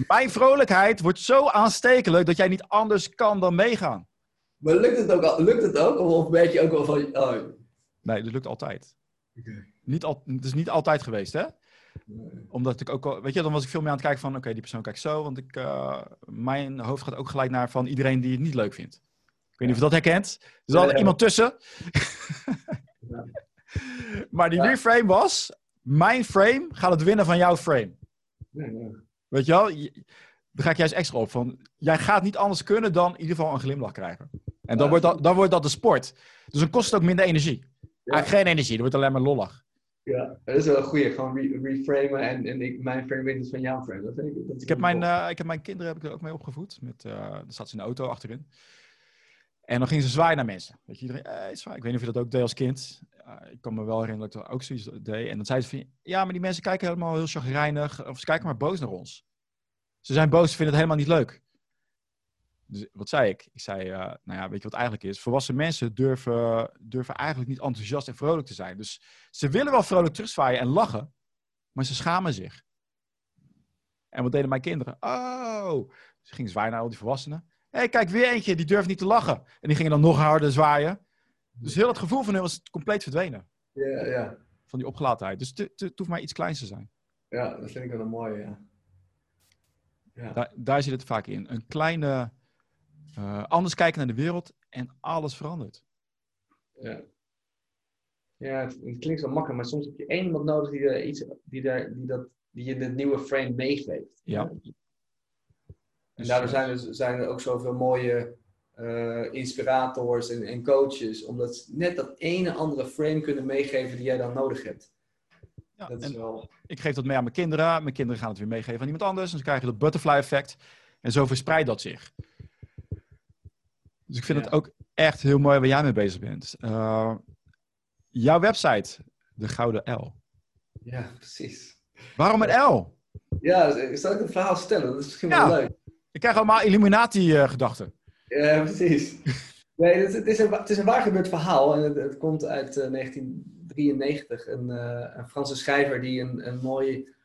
Mijn vrolijkheid wordt zo aanstekelijk dat jij niet anders kan dan meegaan. Maar lukt het ook, al, lukt het ook? Of weet je ook wel van... Oh. Nee, dat lukt altijd. Okay. Niet al, het is niet altijd geweest, hè? Omdat ik ook al, weet je, dan was ik veel meer aan het kijken van, oké, die persoon kijkt zo, want ik, uh, mijn hoofd gaat ook gelijk naar van iedereen die het niet leuk vindt. Ik weet niet of je dat herkent. Er altijd iemand tussen. maar die reframe was, mijn frame gaat het winnen van jouw frame. Weet je wel? Daar ga ik juist extra op van, jij gaat niet anders kunnen dan in ieder geval een glimlach krijgen. En dan, wordt, dat, dan wordt dat de sport. Dus dan kost het ook minder energie. Eigenlijk geen energie, dan wordt alleen maar lollig. Ja, dat is wel een goede. Gewoon re reframen en, en ik, mijn frame wint van jouw frame. Dat vind ik, dat ik, heb mijn, uh, ik heb mijn kinderen heb ik er ook mee opgevoed. Met, uh, dan zat ze in de auto achterin. En dan gingen ze zwaaien naar mensen. Weet je, iedereen, eh. Ik weet niet of je dat ook deed als kind. Uh, ik kan me wel herinneren dat ik dat ook zoiets deed. En dan zei ze van, ja, maar die mensen kijken helemaal heel chagrijnig. Of ze kijken maar boos naar ons. Ze zijn boos, ze vinden het helemaal niet leuk. Dus wat zei ik? Ik zei, uh, nou ja, weet je wat eigenlijk is? Volwassen mensen durven, durven eigenlijk niet enthousiast en vrolijk te zijn. Dus ze willen wel vrolijk terugzwaaien en lachen, maar ze schamen zich. En wat deden mijn kinderen? Oh, ze gingen zwaaien naar al die volwassenen. Hé, hey, kijk, weer eentje, die durft niet te lachen. En die gingen dan nog harder zwaaien. Dus heel het gevoel van hun was compleet verdwenen. Ja, ja. Van die opgelaatheid. Dus het hoeft maar iets kleins te zijn. Ja, dat vind ik wel een mooie, ja. ja. Daar, daar zit het vaak in. Een kleine uh, anders kijken naar de wereld en alles verandert. Ja, ja het, het, klinkt zo makkelijk, maar soms heb je één iemand nodig die, er iets, die, daar, die, dat, die je dit nieuwe frame meegeeft. Ja. En daardoor zijn er, zijn er ook zoveel mooie uh, inspirators en, en, coaches, omdat ze net dat ene andere frame kunnen meegeven die jij dan nodig hebt. Ja, dat is wel... Ik geef dat mee aan mijn kinderen. Mijn kinderen gaan het weer meegeven aan iemand anders. En ze krijgen dat butterfly effect. En zo verspreidt dat zich. Dus ik vind het ook echt heel mooi waar jij mee bezig bent. Uh, jouw website, de Gouden L. Ja, precies. Waarom een L? Ja, zal ik een verhaal stellen? Dat is misschien wel leuk. Ik krijg allemaal Illuminati-gedachten. ja, precies. nee, het, het, is een, het is een waar gebeurd verhaal. En het, het komt uit uh, 1993. Een, uh, een, Franse schrijver die een, een mooi...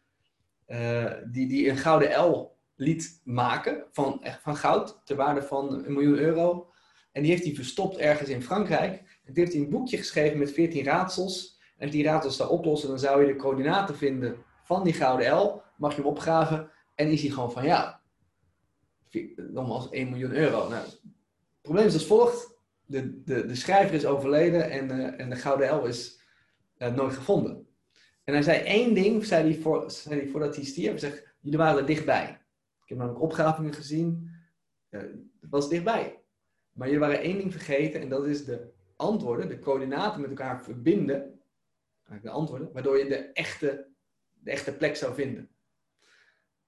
Die, die een Gouden L liet maken van, van goud ter waarde van een miljoen euro. En die heeft hij verstopt ergens in Frankrijk. En die heeft hij een boekje geschreven met 14 raadsels. En als die raadsels daar oplossen, dan zou je de coördinaten vinden van die gouden L. Mag je hem opgraven en is hij gewoon van ja. Nogmaals 1 miljoen euro. Nou, het probleem is als volgt. De, de, de schrijver is overleden en, uh, en de gouden L is uh, nooit gevonden. En hij zei één ding, zei hij, voor, zei hij voordat hij stierf. Hij zegt, jullie waren er dichtbij. Ik heb namelijk opgravingen gezien. Uh, het was dichtbij. Maar jullie waren één ding vergeten en dat is de antwoorden, de coördinaten met elkaar verbinden. De antwoorden, waardoor je de echte, de echte plek zou vinden.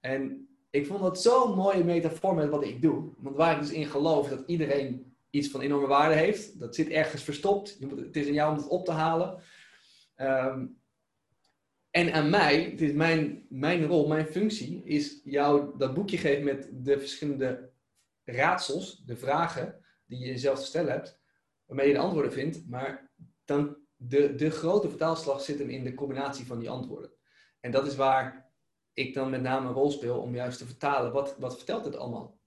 En ik vond dat zo'n mooie metafoor met wat ik doe. Want waar ik dus in geloof dat iedereen iets van enorme waarde heeft, dat zit ergens verstopt. Het is aan jou om het op te halen. Ehm, en aan mij, het is mijn, mijn rol, mijn functie, is jou dat boekje geven met de verschillende raadsels, de vragen die je jezelf te stellen hebt, waarmee je de antwoorden vindt. Maar dan de, de grote vertaalslag zit hem in de combinatie van die antwoorden. En dat is waar ik dan met name een rol speel om juist te vertalen. Wat, wat vertelt het allemaal?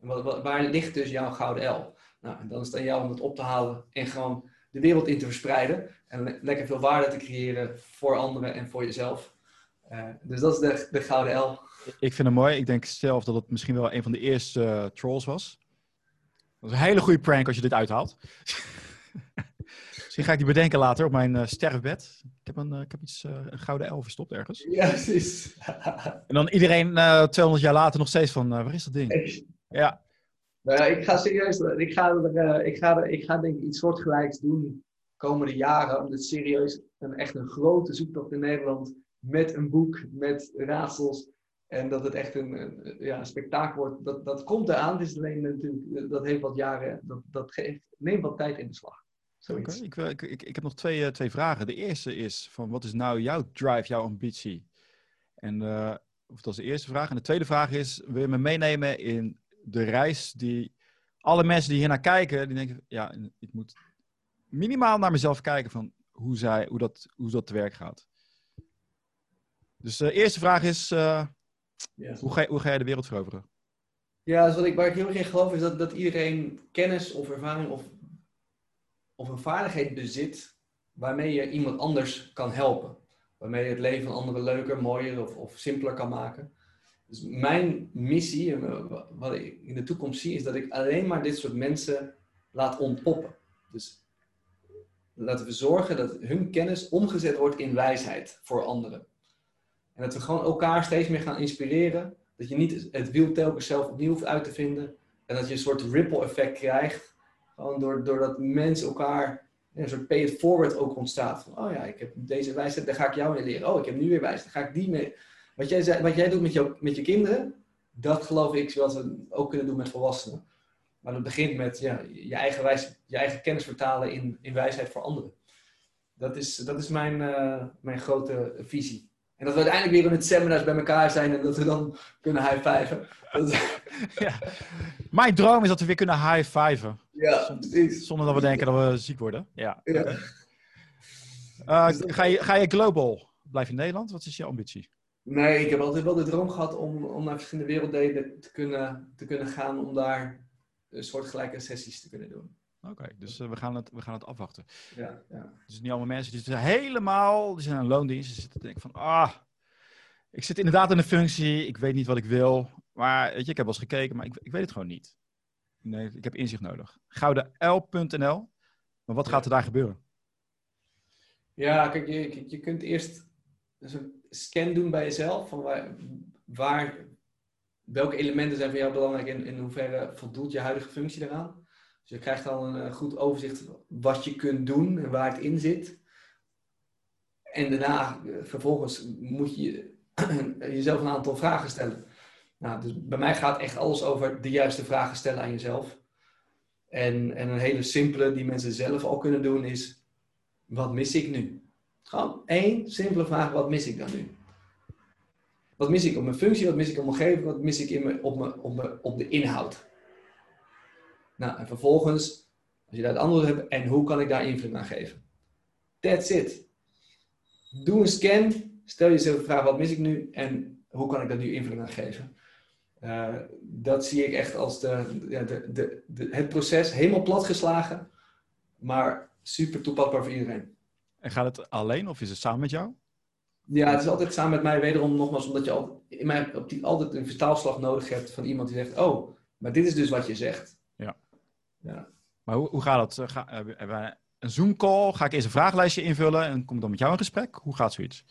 En wat, waar ligt dus jouw gouden L? Nou, en dan is het aan jou om het op te halen en gewoon de wereld in te verspreiden. En lekker veel waarde te creëren voor anderen en voor jezelf. Uh, dus dat is de, de gouden L. Ik vind het mooi. Ik denk zelf dat het misschien wel een van de eerste uh, trolls was. Dat is een hele goede prank als je dit uithaalt. Misschien ga ik die bedenken later op mijn uh, sterfbed. Ik heb, een, uh, ik heb iets, uh, een gouden L verstopt ergens. Ja, precies. en dan iedereen 200 jaar later nog steeds van, waar is dat ding? Ja. Nou, ik ga serieus, ik ga, er, ik, ga er, ik ga denk ik iets soortgelijks doen de komende jaren. Om dit serieus een, echt een grote zoektocht in Nederland met een boek, met raadsels. En dat het echt een, ja, een spektakel wordt. Dat, dat komt eraan. Is alleen natuurlijk, dat heeft wat jaren, dat, dat geeft, neemt wat tijd in beslag. Okay, ik, ik, ik, ik, heb nog twee, uh, twee vragen. De eerste is van wat is nou jouw drive, jouw ambitie? En uh, of dat is de eerste vraag. En de tweede vraag is, wil je me meenemen in de reis die alle mensen die hier naar kijken, die denken, ja, ik moet minimaal naar mezelf kijken van hoe, zij, hoe, dat, hoe dat te werk gaat. Dus de eerste vraag is, yes. hoe, ga, hoe ga jij de wereld veroveren? Ja, dus wat ik, waar ik heel erg in geloof is dat, dat iedereen kennis of ervaring of of een vaardigheid bezit waarmee je iemand anders kan helpen. Waarmee je het leven van anderen leuker, mooier of, of simpeler kan maken. Dus mijn missie, wat ik in de toekomst zie, is dat ik alleen maar dit soort mensen laat ontpoppen. Dus laten we zorgen dat hun kennis omgezet wordt in wijsheid voor anderen. En dat we gewoon elkaar steeds meer gaan inspireren. Dat je niet het wiel telkens zelf opnieuw hoeft uit te vinden. En dat je een soort ripple effect krijgt gewoon door, doordat mensen elkaar een soort pay it forward ook ontstaat. Van, oh ja, ik heb deze wijsheid, daar ga ik jou in leren. Oh, ik heb nu weer wijsheid, daar ga ik die mee. Wat jij, wat jij doet met, jou, met je kinderen, dat geloof ik zoals we ook kunnen doen met volwassenen. Maar dat begint met ja, je, eigen wijs, je eigen kennis vertalen in, in wijsheid voor anderen. Dat is, dat is mijn, uh, mijn grote visie. En dat we uiteindelijk weer in het seminars bij elkaar zijn en dat we dan kunnen high-fiven. ja. Mijn droom is dat we weer kunnen high-fiven. Ja, precies. Zonder dat we denken dat we ziek worden. Ja. ja. Uh, ga, je, ga je global? Blijf je in Nederland? Wat is je ambitie? Nee, ik heb altijd wel de droom gehad om, om naar verschillende werelddelen te kunnen, te kunnen gaan. Om daar een soortgelijke sessies te kunnen doen. Oké, dus uh, we, gaan het, we gaan het afwachten. Ja, ja. Dus niet allemaal mensen die zitten helemaal, die zijn een loondienst. Ze zitten te denken van, ah, ik zit inderdaad in een functie, ik weet niet wat ik wil. Maar weet je, ik heb wel eens gekeken, maar ik, ik weet het gewoon niet. Nee, ik heb inzicht nodig. Goudenl.nl. Maar wat gaat er daar gebeuren? Ja, kijk, je, je kunt eerst een scan doen bij jezelf. Van waar, waar, welke elementen zijn voor jou belangrijk en in hoeverre voldoet je huidige functie daaraan. Dus je krijgt al een goed overzicht wat je kunt doen en waar het in zit. En daarna, eh, vervolgens, moet je jezelf een aantal vragen stellen. Nou, dus bij mij gaat echt alles over de juiste vragen stellen aan jezelf. En, en een hele simpele die mensen zelf al kunnen doen is: wat mis ik nu? Gewoon één simpele vraag: wat mis ik dan nu? Wat mis ik op mijn functie? Wat mis ik op mijn omgeving? Wat mis ik in mijn, op, mijn, op, mijn, op de inhoud? Nou, en vervolgens, als je daar het antwoord hebt, en hoe kan ik daar invloed aan geven? That's it. Doe een scan, stel jezelf de vraag: wat mis ik nu? En hoe kan ik daar nu invloed aan geven? Uh, dat zie ik echt als de, ja, de, de, de, het proces helemaal platgeslagen, maar super toepasbaar voor iedereen. En gaat het alleen of is het samen met jou? Ja, het is altijd samen met mij. Wederom nogmaals, omdat je al, in mijn optiek altijd een vertaalslag nodig hebt van iemand die zegt: Oh, maar dit is dus wat je zegt. Ja. Maar hoe, hoe gaat het? Ga, hebben we een Zoom-call? Ga ik eerst een vragenlijstje invullen en kom ik dan met jou in gesprek? Hoe gaat zoiets?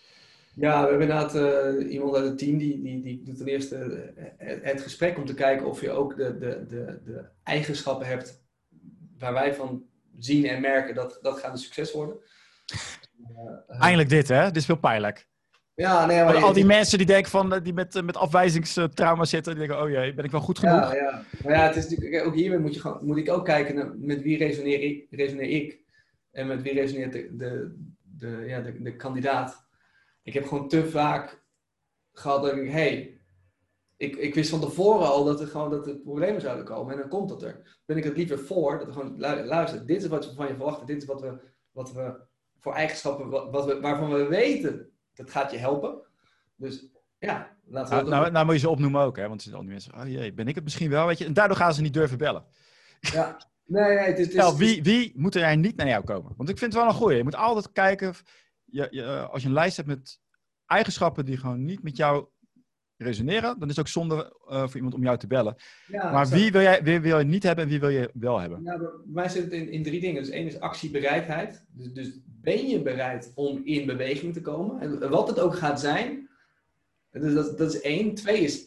Ja, we hebben inderdaad uh, iemand uit het team die, die, die doet ten eerste het, het, gesprek om te kijken of je ook de, de, de, de eigenschappen hebt waar wij van zien en merken dat dat gaat een succes worden. Uh, Eindelijk dit, hè? Dit is veel pijnlijk. Ja, nee, maar... al die mensen die denken van, die met, met afwijzingstrauma zitten, die denken, oh jee, ben ik wel goed genoeg? Ja, ja. Maar ja, het is natuurlijk, ook hier moet, je gewoon, moet ik ook kijken naar met wie resoneer ik, resoneer ik en met wie resoneert de, de, de, ja, de, de kandidaat. Ik heb gewoon te vaak gehad dat ik, hey, ik, ik wist van tevoren al dat er gewoon dat er problemen zouden komen en dan komt dat er. Ben ik het liever voor dat we gewoon luisteren. Dit is wat we van je verwachten. Dit is wat we, wat we voor eigenschappen wat, we, waarvan we weten dat gaat je helpen. Dus ja, laten we nou, nou, nou, moet je ze opnoemen ook, hè? Want al die mensen, oh jee, ben ik het misschien wel, weet je? En daardoor gaan ze niet durven bellen. Ja, nee, nee, het is... Het is, wie, wie moet er niet naar jou komen? Want ik vind het wel een goeie. Je moet altijd kijken, je, je, als je een lijst hebt met eigenschappen die gewoon niet met jou resoneren, dan is het ook zonde uh, voor iemand om jou te bellen. Ja, maar wie wil, jij, wie wil je niet hebben en wie wil je wel hebben? Bij mij zit het in, in drie dingen. Dus één is actiebereidheid. Dus, dus ben je bereid om in beweging te komen? En wat het ook gaat zijn. Dus dat, dat is één. Twee is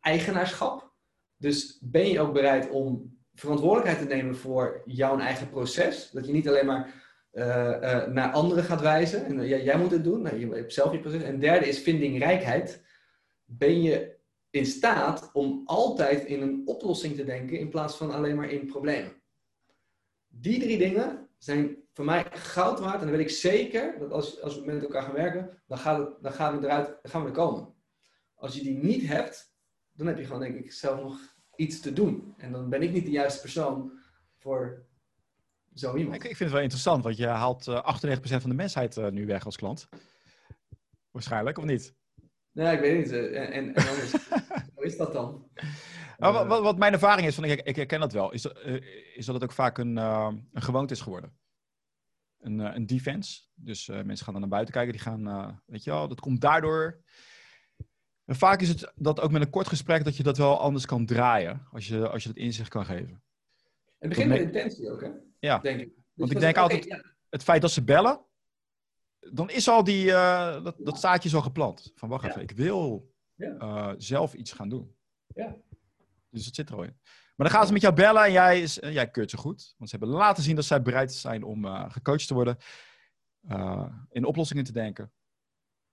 eigenaarschap. Dus ben je ook bereid om verantwoordelijkheid te nemen voor jouw eigen proces? Dat je niet alleen maar uh, uh, naar anderen gaat wijzen. En jij, jij moet het doen. Nou, je hebt zelf je proces. En derde is vindingrijkheid ben je in staat om altijd in een oplossing te denken in plaats van alleen maar in problemen. Die drie dingen zijn voor mij goud waard. En dan weet ik zeker dat als, als we met elkaar gaan werken, dan, dan, gaan, we eruit, gaan we er komen. Als je die niet hebt, dan heb je gewoon, denk ik, zelf nog iets te doen. En dan ben ik niet de juiste persoon voor zo iemand. Ik, vind het wel interessant, want je haalt uh, eh, 98% van de mensheid uh, nu weg als klant. Waarschijnlijk, of niet? Nee, ik weet niet. Eh, en, en, en is, hoe is dat dan? Nou, wat, wat, mijn ervaring is, van, ik, ik herken dat wel, is, uh, is dat het ook vaak een, uh, een gewoonte is geworden. Een, uh, een defense. Dus mensen gaan dan naar buiten kijken, die gaan, weet je wel, dat komt daardoor. En vaak is het dat ook met een kort gesprek dat je dat wel anders kan draaien, als je, als je dat inzicht kan geven. Het begint met intentie ook, hè? Ja, denk ik. Want dus ik denk altijd, het feit dat ze bellen, dan is al die, uh, dat, dat zaadje zo geplant. Van wacht even, ik wil uh, zelf iets gaan doen. Ja. Dus het zit er al in. Maar dan gaan ze met jou bellen en jij, is, uh, jij keurt ze goed. Want ze hebben laten zien dat zij bereid zijn om gecoacht te worden. in oplossingen te denken.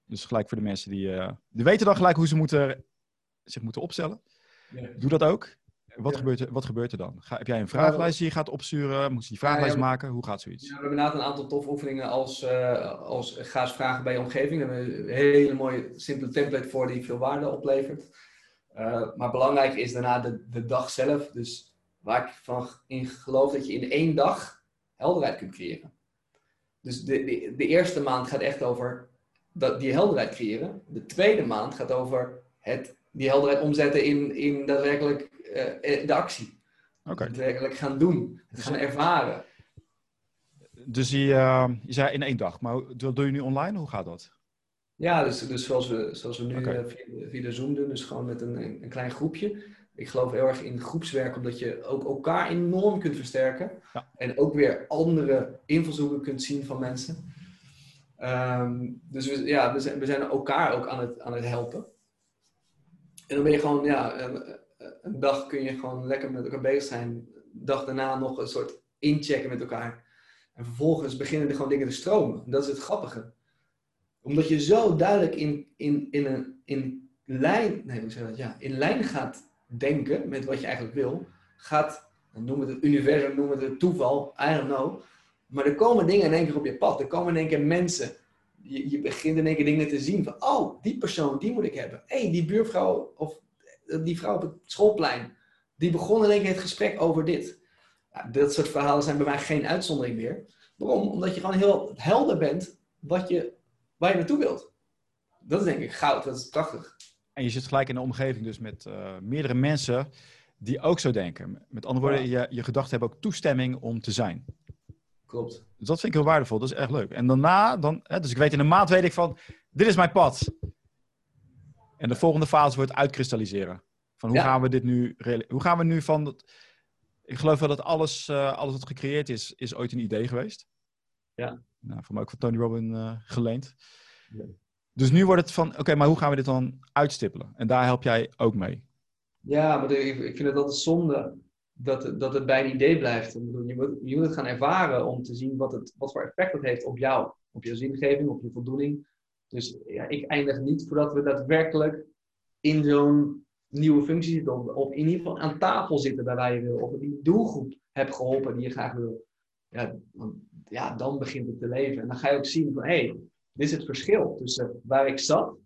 Dus gelijk voor de mensen die, die weten dan gelijk hoe ze moeten, zich moeten opstellen. Ja. Doe dat ook. Wat, gebeurt er, wat gebeurt er dan? Ga, heb jij een vragenlijst die je gaat opsturen? Moet je die vragenlijst maken? Hoe gaat zoiets? Ja, we hebben inderdaad een aantal tof oefeningen als, uh, als ga eens vragen bij je omgeving. Daar hebben we een hele mooie, simpele template voor die veel waarde oplevert. Uh, maar belangrijk is daarna de, de dag zelf. Dus waar ik van in geloof dat je in één dag helderheid kunt creëren. Dus de, de, de eerste maand gaat echt over dat, die helderheid creëren. De tweede maand gaat over het, die helderheid omzetten in, in daadwerkelijk eh, eh, de actie. Okay. Het werkelijk gaan doen. Het gaan ervaren. Dus je, uh, je zei in één dag, maar dat doe je nu online? Hoe gaat dat? Ja, dus, dus zoals, we, zoals we nu okay. via, via, de Zoom doen, dus gewoon met een, een klein groepje. Ik geloof heel erg in groepswerk, omdat je ook elkaar enorm kunt versterken. Ja. En ook weer andere invalshoeken kunt zien van mensen. Um, dus we, ja, we zijn, we zijn elkaar ook aan het, aan het helpen. En dan ben je gewoon, ja, een dag kun je gewoon lekker met elkaar bezig zijn. Dag daarna nog een soort inchecken met elkaar. En vervolgens beginnen er gewoon dingen te stromen. Dat is het grappige. Omdat je zo duidelijk in, in, in, een, in, lijn, nee, hoe zeg dat? Ja, in lijn gaat denken met wat je eigenlijk wil, gaat, noem het het universum, noem het het toeval, I don't know. Maar er komen dingen in één keer op je pad. Er komen in één keer mensen. Je, je begint in één keer dingen te zien van, oh, die persoon, die moet ik hebben. Hé, hey, die buurvrouw of die vrouw op het schoolplein, die begon in één keer het gesprek over dit. Ja, dat soort verhalen zijn bij mij geen uitzondering meer. Waarom? Omdat je gewoon heel helder bent wat je, waar je naartoe wilt. Dat is denk ik goud, dat is prachtig. En je zit gelijk in een omgeving dus met uh, meerdere mensen die ook zo denken. Met andere woorden, je, je gedachten hebben ook toestemming om te zijn. Klopt. Dus dat vind ik heel waardevol, dat is echt leuk. En daarna, dan, hè, dus ik weet in een maand weet ik van, dit is mijn pad. En de volgende fase wordt uitkristalliseren. Van hoe gaan we dit nu... Hoe gaan we nu van... Dat, ik geloof wel dat alles, uh, alles wat gecreëerd is, is ooit een idee geweest. Ja. Nou, voor mij ook van Tony Robbins uh, geleend. Ja. Dus nu wordt het van, oké, maar hoe gaan we dit dan uitstippelen? En daar help jij ook mee. Ja, maar ik, ik vind het altijd zonde dat, dat het bij een idee blijft. Je moet, je moet het gaan ervaren om te zien wat, het, wat voor effect het heeft op jou. Op je zingeving, op je voldoening Dus ja, ik eindig niet voordat we daadwerkelijk in zo'n nieuwe functie zitten. Of in ieder geval aan tafel zitten bij waar je wil. Of die doelgroep hebt geholpen die je graag wil. Ja, ja, dan begint het te leven. En dan ga je ook zien van, hé, hey, dit is het verschil tussen waar ik zat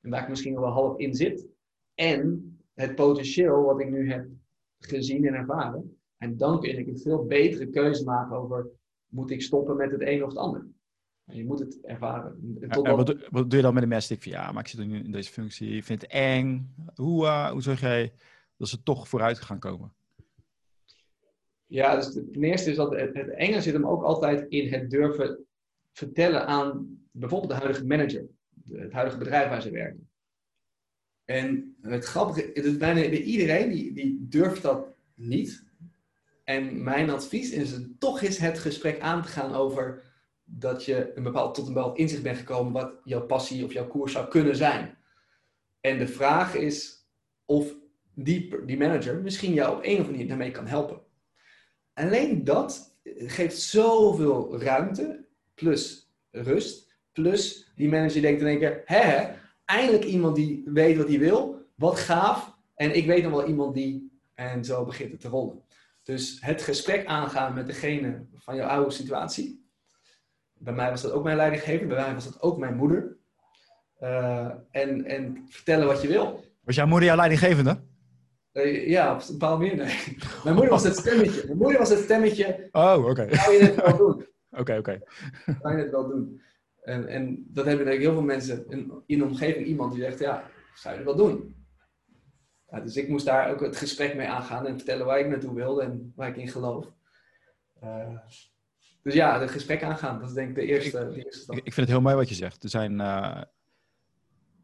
en waar ik misschien wel half in zit. En het potentieel wat ik nu heb gezien en ervaren. En dan kun ik een veel betere keuze maken over, moet ik stoppen met het een of het ander? Je moet het ervaren. En wat, wat, doe je dan met de mensen die ja, maar ik zit nu in deze functie, ik vind het eng. Hoe, uh, hoe zorg jij dat ze toch vooruit gaan komen? Ja, dus ten eerste is dat het, het enge zit hem ook altijd in het durven vertellen aan bijvoorbeeld de huidige manager, het huidige bedrijf waar ze werken. En het grappige, het is bijna iedereen die, die durft dat niet. En mijn advies is toch eens het gesprek aan te gaan over dat je een bepaald, tot een bepaald inzicht bent gekomen wat jouw passie of jouw koers zou kunnen zijn. En de vraag is of die, die manager misschien jou op een of andere manier daarmee kan helpen. Alleen dat geeft zoveel ruimte, plus rust, plus die manager denkt in één keer, hè, eindelijk iemand die weet wat hij wil, wat gaaf, en ik weet nog wel iemand die, en zo begint het te rollen. Dus het gesprek aangaan met degene van jouw oude situatie. Bij mij was dat ook mijn leidinggever, bij mij was dat ook mijn moeder. Uh, en, en vertellen wat je wil. Was jouw moeder jouw leidinggevende? Uh, ja, op een bepaalde manier. Nee. Mijn moeder was het stemmetje. Mijn moeder was het stemmetje. Oh, oké. Okay. Zou je het wel doen? Oké, oké. Zou je het wel doen? En, en dat hebben denk ik heel veel mensen in, in de omgeving. Iemand die zegt, ja, zou je het wel doen? Ja, dus ik moest daar ook het gesprek mee aangaan en vertellen waar ik naartoe wilde en waar ik in geloof. Uh, dus ja, het gesprek aangaan, dat is denk ik de eerste, ik, de eerste stap. Ik vind het heel mooi wat je zegt. Er zijn, uh,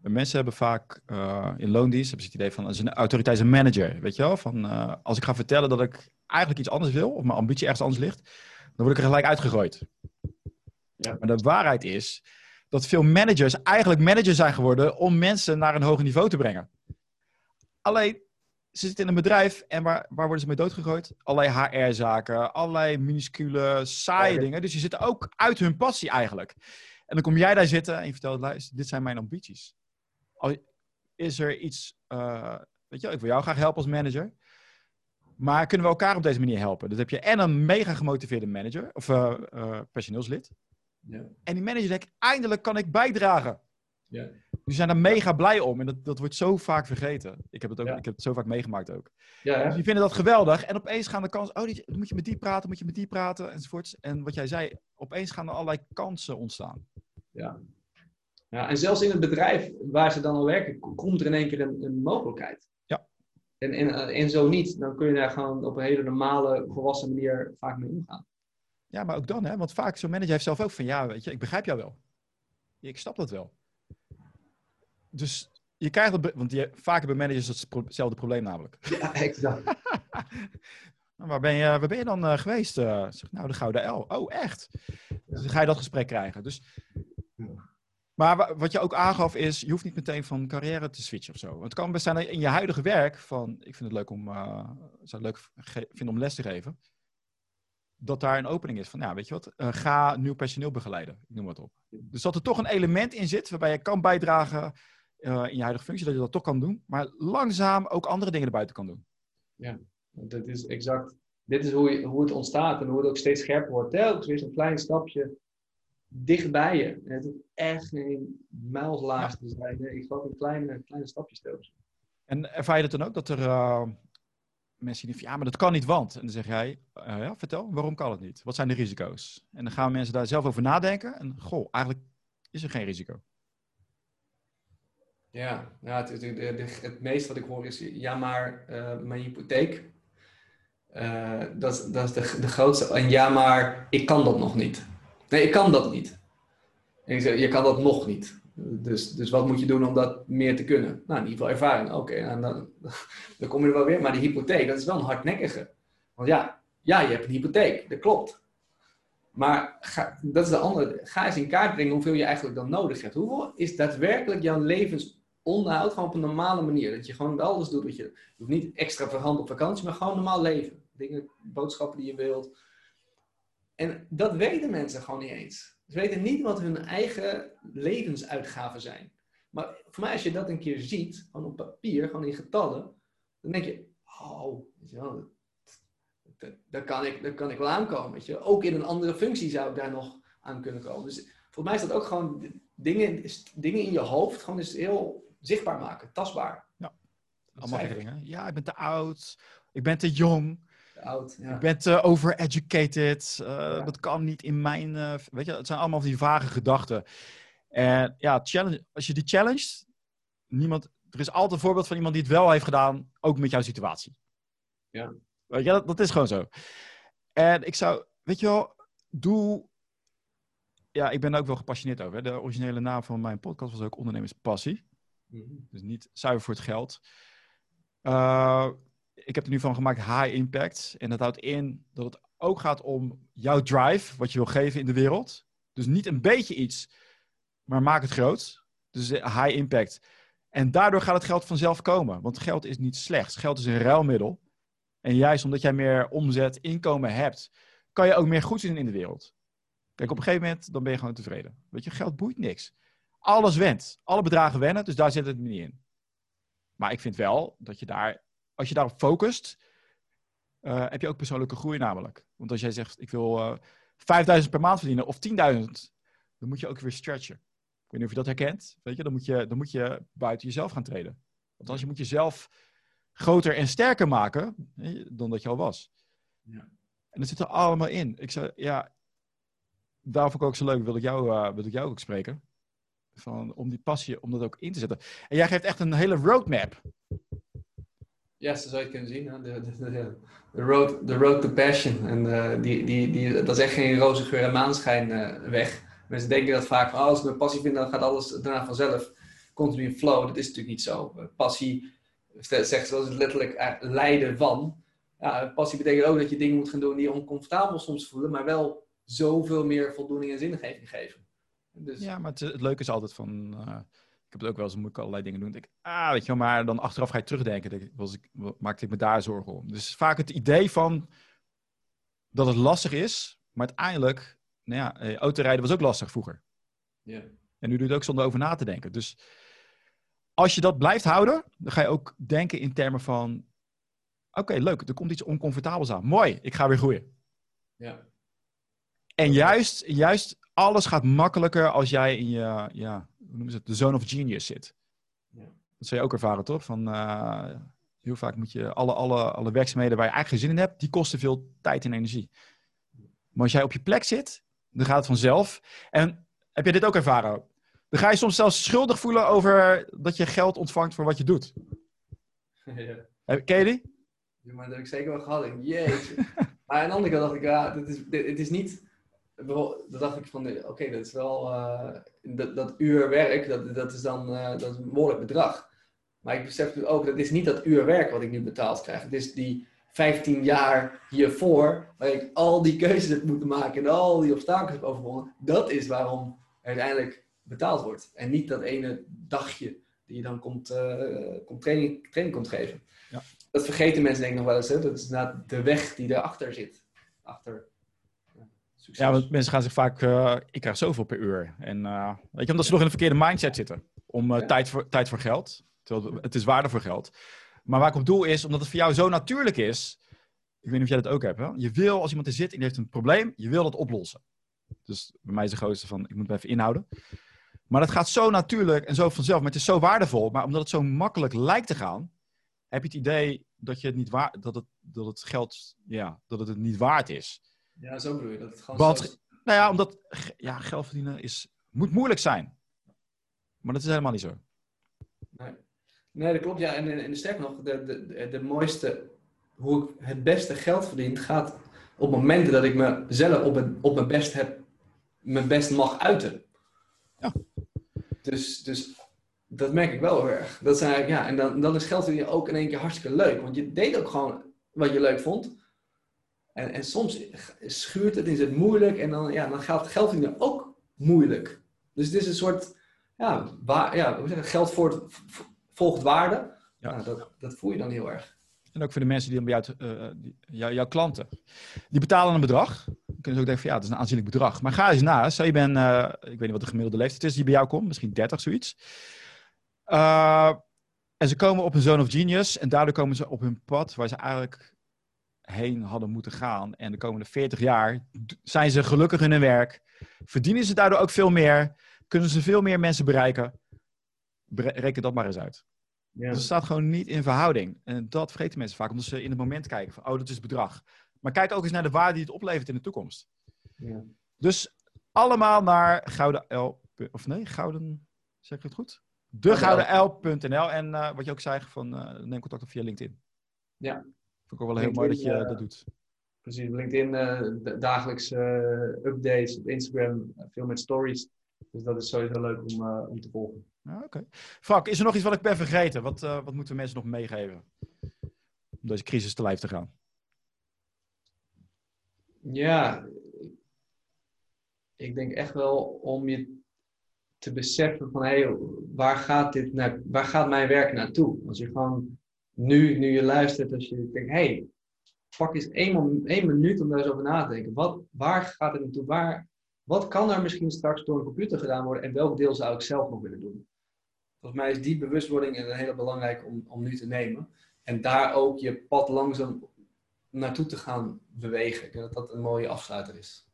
mensen hebben vaak uh, in loondienst hebben ze het idee van, als een autoriteit een manager, weet je wel? Van, als ik ga vertellen dat ik eigenlijk iets anders wil, of mijn ambitie ergens anders ligt, dan word ik er gelijk uitgegooid. Ja. Maar de waarheid is dat veel managers eigenlijk managers zijn geworden om mensen naar een hoger niveau te brengen. Alleen, ze zitten in een bedrijf en waar, waar worden ze mee doodgegooid? Allerlei HR-zaken, allerlei minuscule, saaie dingen. Dus je zit ook uit hun passie eigenlijk. En dan kom jij daar zitten en je vertelt, luister, dit zijn mijn ambities. Is er iets, uh, weet je, ik wil jou graag helpen als manager. Maar kunnen we elkaar op deze manier helpen? Dus heb je en een mega gemotiveerde manager, of uh, uh, personeelslid. Ja. En die manager denkt, eindelijk kan ik bijdragen. Ja. Die zijn er mega blij om. En dat, dat wordt zo vaak vergeten. Ik heb het, ook, ik heb het zo vaak meegemaakt ook. Ja, dus die vinden dat geweldig. En opeens gaan de kansen... Oh, die, moet je met die praten, moet je met die praten, enzovoorts. En wat jij zei, opeens gaan er allerlei kansen ontstaan. Ja. ja en zelfs in het bedrijf waar ze dan al werken, komt er in één keer een, een mogelijkheid. Ja. En, en, en zo niet, dan kun je daar gewoon op een hele normale, volwassen manier vaak mee omgaan. Ja, maar ook dan, hè? Want vaak zo'n manager heeft zelf ook van, ja, weet je, ik begrijp jou wel. Ik snap dat wel. Dus je krijgt het, want je, vaak hebben managers hetzelfde probleem namelijk. Ja, exact. Nou, waar, ben je, waar ben je dan uh, geweest? Uh, zeg, nou, de Gouden L. Oh, echt? Dus dan ga je dat gesprek krijgen. Dus, maar wat je ook aangaf is, je hoeft niet meteen van carrière te switchen of zo. Want het kan best zijn in je huidige werk van, ik vind het leuk om, uh, zou het leuk vinden om les te geven dat daar een opening is van, ja, weet je wat, uh, ga nieuw personeel begeleiden, ik noem het op. Dus dat er toch een element in zit waarbij je kan bijdragen uh, in je huidige functie, dat je dat toch kan doen, maar langzaam ook andere dingen erbuiten kan doen. Ja, dat is exact. Dit is hoe, je, hoe het ontstaat en hoe het ook steeds scherper wordt. Telkens weer een klein stapje dichtbij je. En het hoeft echt geen mijlslaag te zijn. Ik geloof in kleine, kleine stapjes telkens. En ervaar je het dan ook dat er uh, mensen die van ja, maar dat kan niet, want. En dan zeg jij, uh, ja, vertel, waarom kan het niet? Wat zijn de risico's? En dan gaan mensen daar zelf over nadenken. En goh, eigenlijk is er geen risico. Ja, ja het, het, het, meeste wat ik hoor is, ja, maar uh, mijn hypotheek, uh, dat, dat is de, de grootste. En ja, maar ik kan dat nog niet. Nee, ik kan dat niet. En ik je kan dat nog niet. Dus, dus wat moet je doen om dat meer te kunnen? Nou, in ieder geval ervaring. Oké, dan, dan kom je er wel weer. Maar die hypotheek, dat is wel een hardnekkige. Want ja, ja, je hebt een hypotheek, dat klopt. Maar ga, dat is de andere. Ga eens in kaart brengen hoeveel je eigenlijk dan nodig hebt. Hoeveel is daadwerkelijk jouw levensonderhoud gewoon op een normale manier? Dat je gewoon alles doet wat je. Hoeft niet extra verhand op vakantie, maar gewoon normaal leven. Dingen, boodschappen die je wilt. En dat weten mensen gewoon niet eens. Ze weten niet wat hun eigen levensuitgaven zijn. Maar voor mij, als je dat een keer ziet, gewoon op papier, gewoon in getallen, dan denk je, oh, wel, dat, dat, kan ik, dat kan ik wel aankomen. Weet je. Ook in een andere functie zou ik daar nog aan kunnen komen. Dus voor mij is dat ook gewoon dingen, dingen in je hoofd, gewoon is heel zichtbaar maken, tastbaar. Ja, allemaal dingen. Ja, ik ben te oud, ik ben te jong. Te oud, ja. Ik ben te overeducated. Uh, Dat kan niet in mijn. Uh, weet je, het zijn allemaal die vage gedachten. En ja, challenge, als je die challenged, niemand, er is altijd een voorbeeld van iemand die het wel heeft gedaan, ook met jouw situatie. Ja. Weet je, dat, dat is gewoon zo. En ik zou, weet je wel, doe. Ja, ik ben ook wel gepassioneerd over. De originele naam van mijn podcast was ook Ondernemerspassie. -hmm. Dus niet zuiver voor het geld. Uh, ik heb er nu van gemaakt high impact. En dat houdt in dat het ook gaat om jouw drive, wat je wil geven in de wereld. Dus niet een beetje iets, maar maak het groot. Dus high impact. En daardoor gaat het geld vanzelf komen. Want geld is niet slecht. Geld is een ruilmiddel. En juist omdat jij meer omzet, inkomen hebt, kan je ook meer goed zien in de wereld. Kijk, op een gegeven moment dan ben je gewoon tevreden. Weet je, geld boeit niks. Alles went. Alle bedragen wennen, dus daar zit het niet in. Maar ik vind wel dat je daar, als je daarop focust, uh, heb je ook persoonlijke groei namelijk. Want als jij zegt, ik wil uh, 5000 per maand verdienen of 10.000, dan moet je ook weer stretchen. Ik weet niet of je dat herkent. Weet je, dan moet je, dan moet je buiten jezelf gaan treden. Want als je moet jezelf groter en sterker maken dan dat je al was. Ja. En dat zit er allemaal in. Ik zei, ja, daarom vond ik ook zo leuk, wil ik jou, uh, wil ik jou ook spreken. Van, om die passie, om dat ook in te zetten. En jij geeft echt een hele roadmap. Ja, zo zou je kunnen zien. De, de, de, de, road, the road to passion. En uh, die, die, die, dat is echt geen roze geur en maanschijn uh, weg. Mensen denken dat vaak van, oh, als ik mijn passie vind, dan gaat alles daarna vanzelf. Continu in flow. Dat is natuurlijk niet zo. Passie zegt zoals het letterlijk lijden van. Ja, passie betekent ook dat je dingen moet gaan doen die je oncomfortabel soms voelen, maar wel zoveel meer voldoening en zingeving geven. Dus... Ja, maar het, het, leuke is altijd van. Uh, ik heb het ook wel eens, moet ik allerlei dingen doen. Denk ik, ah, weet je wel, maar dan achteraf ga je terugdenken. Denk ik, was ik, maakte ik me daar zorgen om. Dus vaak het idee van dat het lastig is, maar uiteindelijk, nou ja, eh, autorijden was ook lastig vroeger. Ja. En nu doe je het ook zonder over na te denken. Dus als je dat blijft houden, dan ga je ook denken in termen van: oké, leuk, er komt iets oncomfortabels aan. Mooi, ik ga weer groeien. Ja. En juist, juist alles gaat makkelijker als jij in je, ja, hoe noemen ze het, de zone of genius zit. Ja. Dat zou je ook ervaren, toch? Van, uh, heel vaak moet je alle, alle, alle werkzaamheden waar je eigenlijk geen zin in hebt, die kosten veel tijd en energie. Maar als jij op je plek zit, dan gaat het vanzelf. En heb je dit ook ervaren? Dan ga je soms zelfs schuldig voelen over dat je geld ontvangt voor wat je doet. Ja. Ken je die? Ja, maar dat heb ik zeker wel gehad. Jeetje. maar aan de andere kant dacht ik, ja, dit is, dit, het is niet... Dan dacht ik van, oké, okay, dat is wel... Uh, dat, dat uur werk, dat, dat is dan uh, dat is een behoorlijk bedrag. Maar ik besef nu ook, dat is niet dat uur werk wat ik nu betaald krijg. Het is die 15 jaar hiervoor, waar ik al die keuzes heb moeten maken en al die obstakels heb overwonnen. Dat is waarom uiteindelijk betaald wordt. En niet dat ene dagje die je dan komt, uh, komt training, training komt geven. Ja. Dat vergeten mensen denk ik nog wel eens. Hè? Dat is de weg die erachter zit. Achter succes. Ja, want mensen gaan zich vaak... Uh, ik krijg zoveel per uur. En uh, weet je, omdat ze nog in een verkeerde mindset zitten. Om ja. tijd, voor, tijd voor geld. Terwijl het is waarde voor geld. Maar waar ik op doel is, omdat het voor jou zo natuurlijk is... Ik weet niet of jij dat ook hebt. Hè? Je wil, als iemand er zit en die heeft een probleem, je wil dat oplossen. Dus bij mij is de grootste van, ik moet me even inhouden. Maar dat gaat zo natuurlijk en zo vanzelf. Maar het is zo waardevol. Maar omdat het zo makkelijk lijkt te gaan, heb je het idee dat, je het, niet waar, dat, het, dat het geld ja, dat het, het niet waard is. Ja, zo bedoel je. Dat het gewoon Want, nou ja, omdat ja, geld verdienen is, moet moeilijk zijn. Maar dat is helemaal niet zo. Nee, nee dat klopt. Ja. En, en sterk nog, de, de, de mooiste, hoe ik het beste geld verdien, gaat op momenten dat ik mezelf op, het, op mijn best heb, mijn best mag uiten. Ja. Dus, dus dat merk ik wel heel erg. Dat zijn, ja, en dan, dan is geld verdienen ook in één keer hartstikke leuk. Want je deed ook gewoon wat je leuk vond. En, en soms schuurt het, is het moeilijk. En dan, ja, dan gaat geld ook moeilijk. Dus het is een soort, ja, waar, ja hoe zeg geld voort, volgt waarde. Ja. Nou, dat, dat voel je dan heel erg. En ook voor de mensen die bij jou, uh, die, jou, jouw klanten. Die betalen een bedrag. Dan kunnen ze ook denken van ja, dat is een aanzienlijk bedrag. Maar ga eens na. Stel je bent, uh, ik weet niet wat de gemiddelde leeftijd is die bij jou komt. Misschien 30, zoiets. Uh, en ze komen op een zone of genius. En daardoor komen ze op hun pad waar ze eigenlijk heen hadden moeten gaan. En de komende 40 jaar zijn ze gelukkig in hun werk. Verdienen ze daardoor ook veel meer. Kunnen ze veel meer mensen bereiken. Reken dat maar eens uit. Ja. Het staat gewoon niet in verhouding. En dat vergeten mensen vaak, omdat ze in het moment kijken van, oh, dat is het bedrag. Maar kijk ook eens naar de waarde die het oplevert in de toekomst. Ja. Dus allemaal naar Gouden L, of nee, Gouden, zeg ik het goed? DeGoudenL.nl en uh, wat je ook zei, van, uh, neem contact op via LinkedIn. Ja. Vind ik ook wel heel mooi dat je dat doet. Precies, LinkedIn uh, dagelijks updates, op Instagram veel met stories. Dus dat is sowieso leuk om, om te volgen. Oké. Okay. Frank, is er nog iets wat ik ben vergeten? Wat, wat moeten mensen nog meegeven? Om deze crisis te lijf te gaan. Ja, ik denk echt wel om je te beseffen van hé, hey, waar, gaat dit naar, waar gaat mijn werk naartoe? Als je gewoon nu, nu je luistert, als je denkt, hé, hey, pak eens één, één minuut om daar eens over na te denken. Wat, waar gaat het naartoe? Waar, wat kan er misschien straks door een computer gedaan worden en welk deel zou ik zelf nog willen doen? Volgens mij is die bewustwording een hele belangrijke om, om nu te nemen. En daar ook je pad langzaam naartoe te gaan bewegen. Ik denk dat dat een mooie afsluiter is.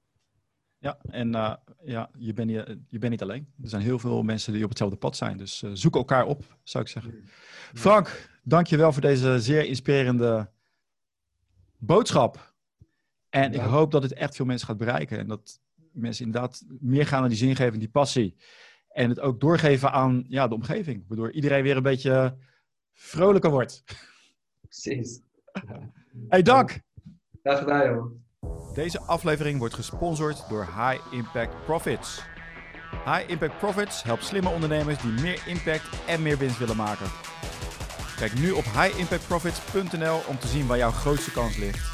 Ja, en uh, ja, je bent niet, je bent niet alleen. Er zijn heel veel mensen die op hetzelfde pad zijn. Dus uh, zoek elkaar op, zou ik zeggen. Frank, dank je wel voor deze zeer inspirerende boodschap. En ik hoop dat het echt veel mensen gaat bereiken. En dat mensen inderdaad meer gaan naar die zingeving, die passie. En het ook doorgeven aan ja, de omgeving. Waardoor iedereen weer een beetje vrolijker wordt. Precies. Hey, dank. Graag gedaan, jongen. Deze aflevering wordt gesponsord door High Impact Profits. High Impact Profits helpt slimme ondernemers die meer impact en meer winst willen maken. Kijk nu op highimpactprofits.nl om te zien waar jouw grootste kans ligt.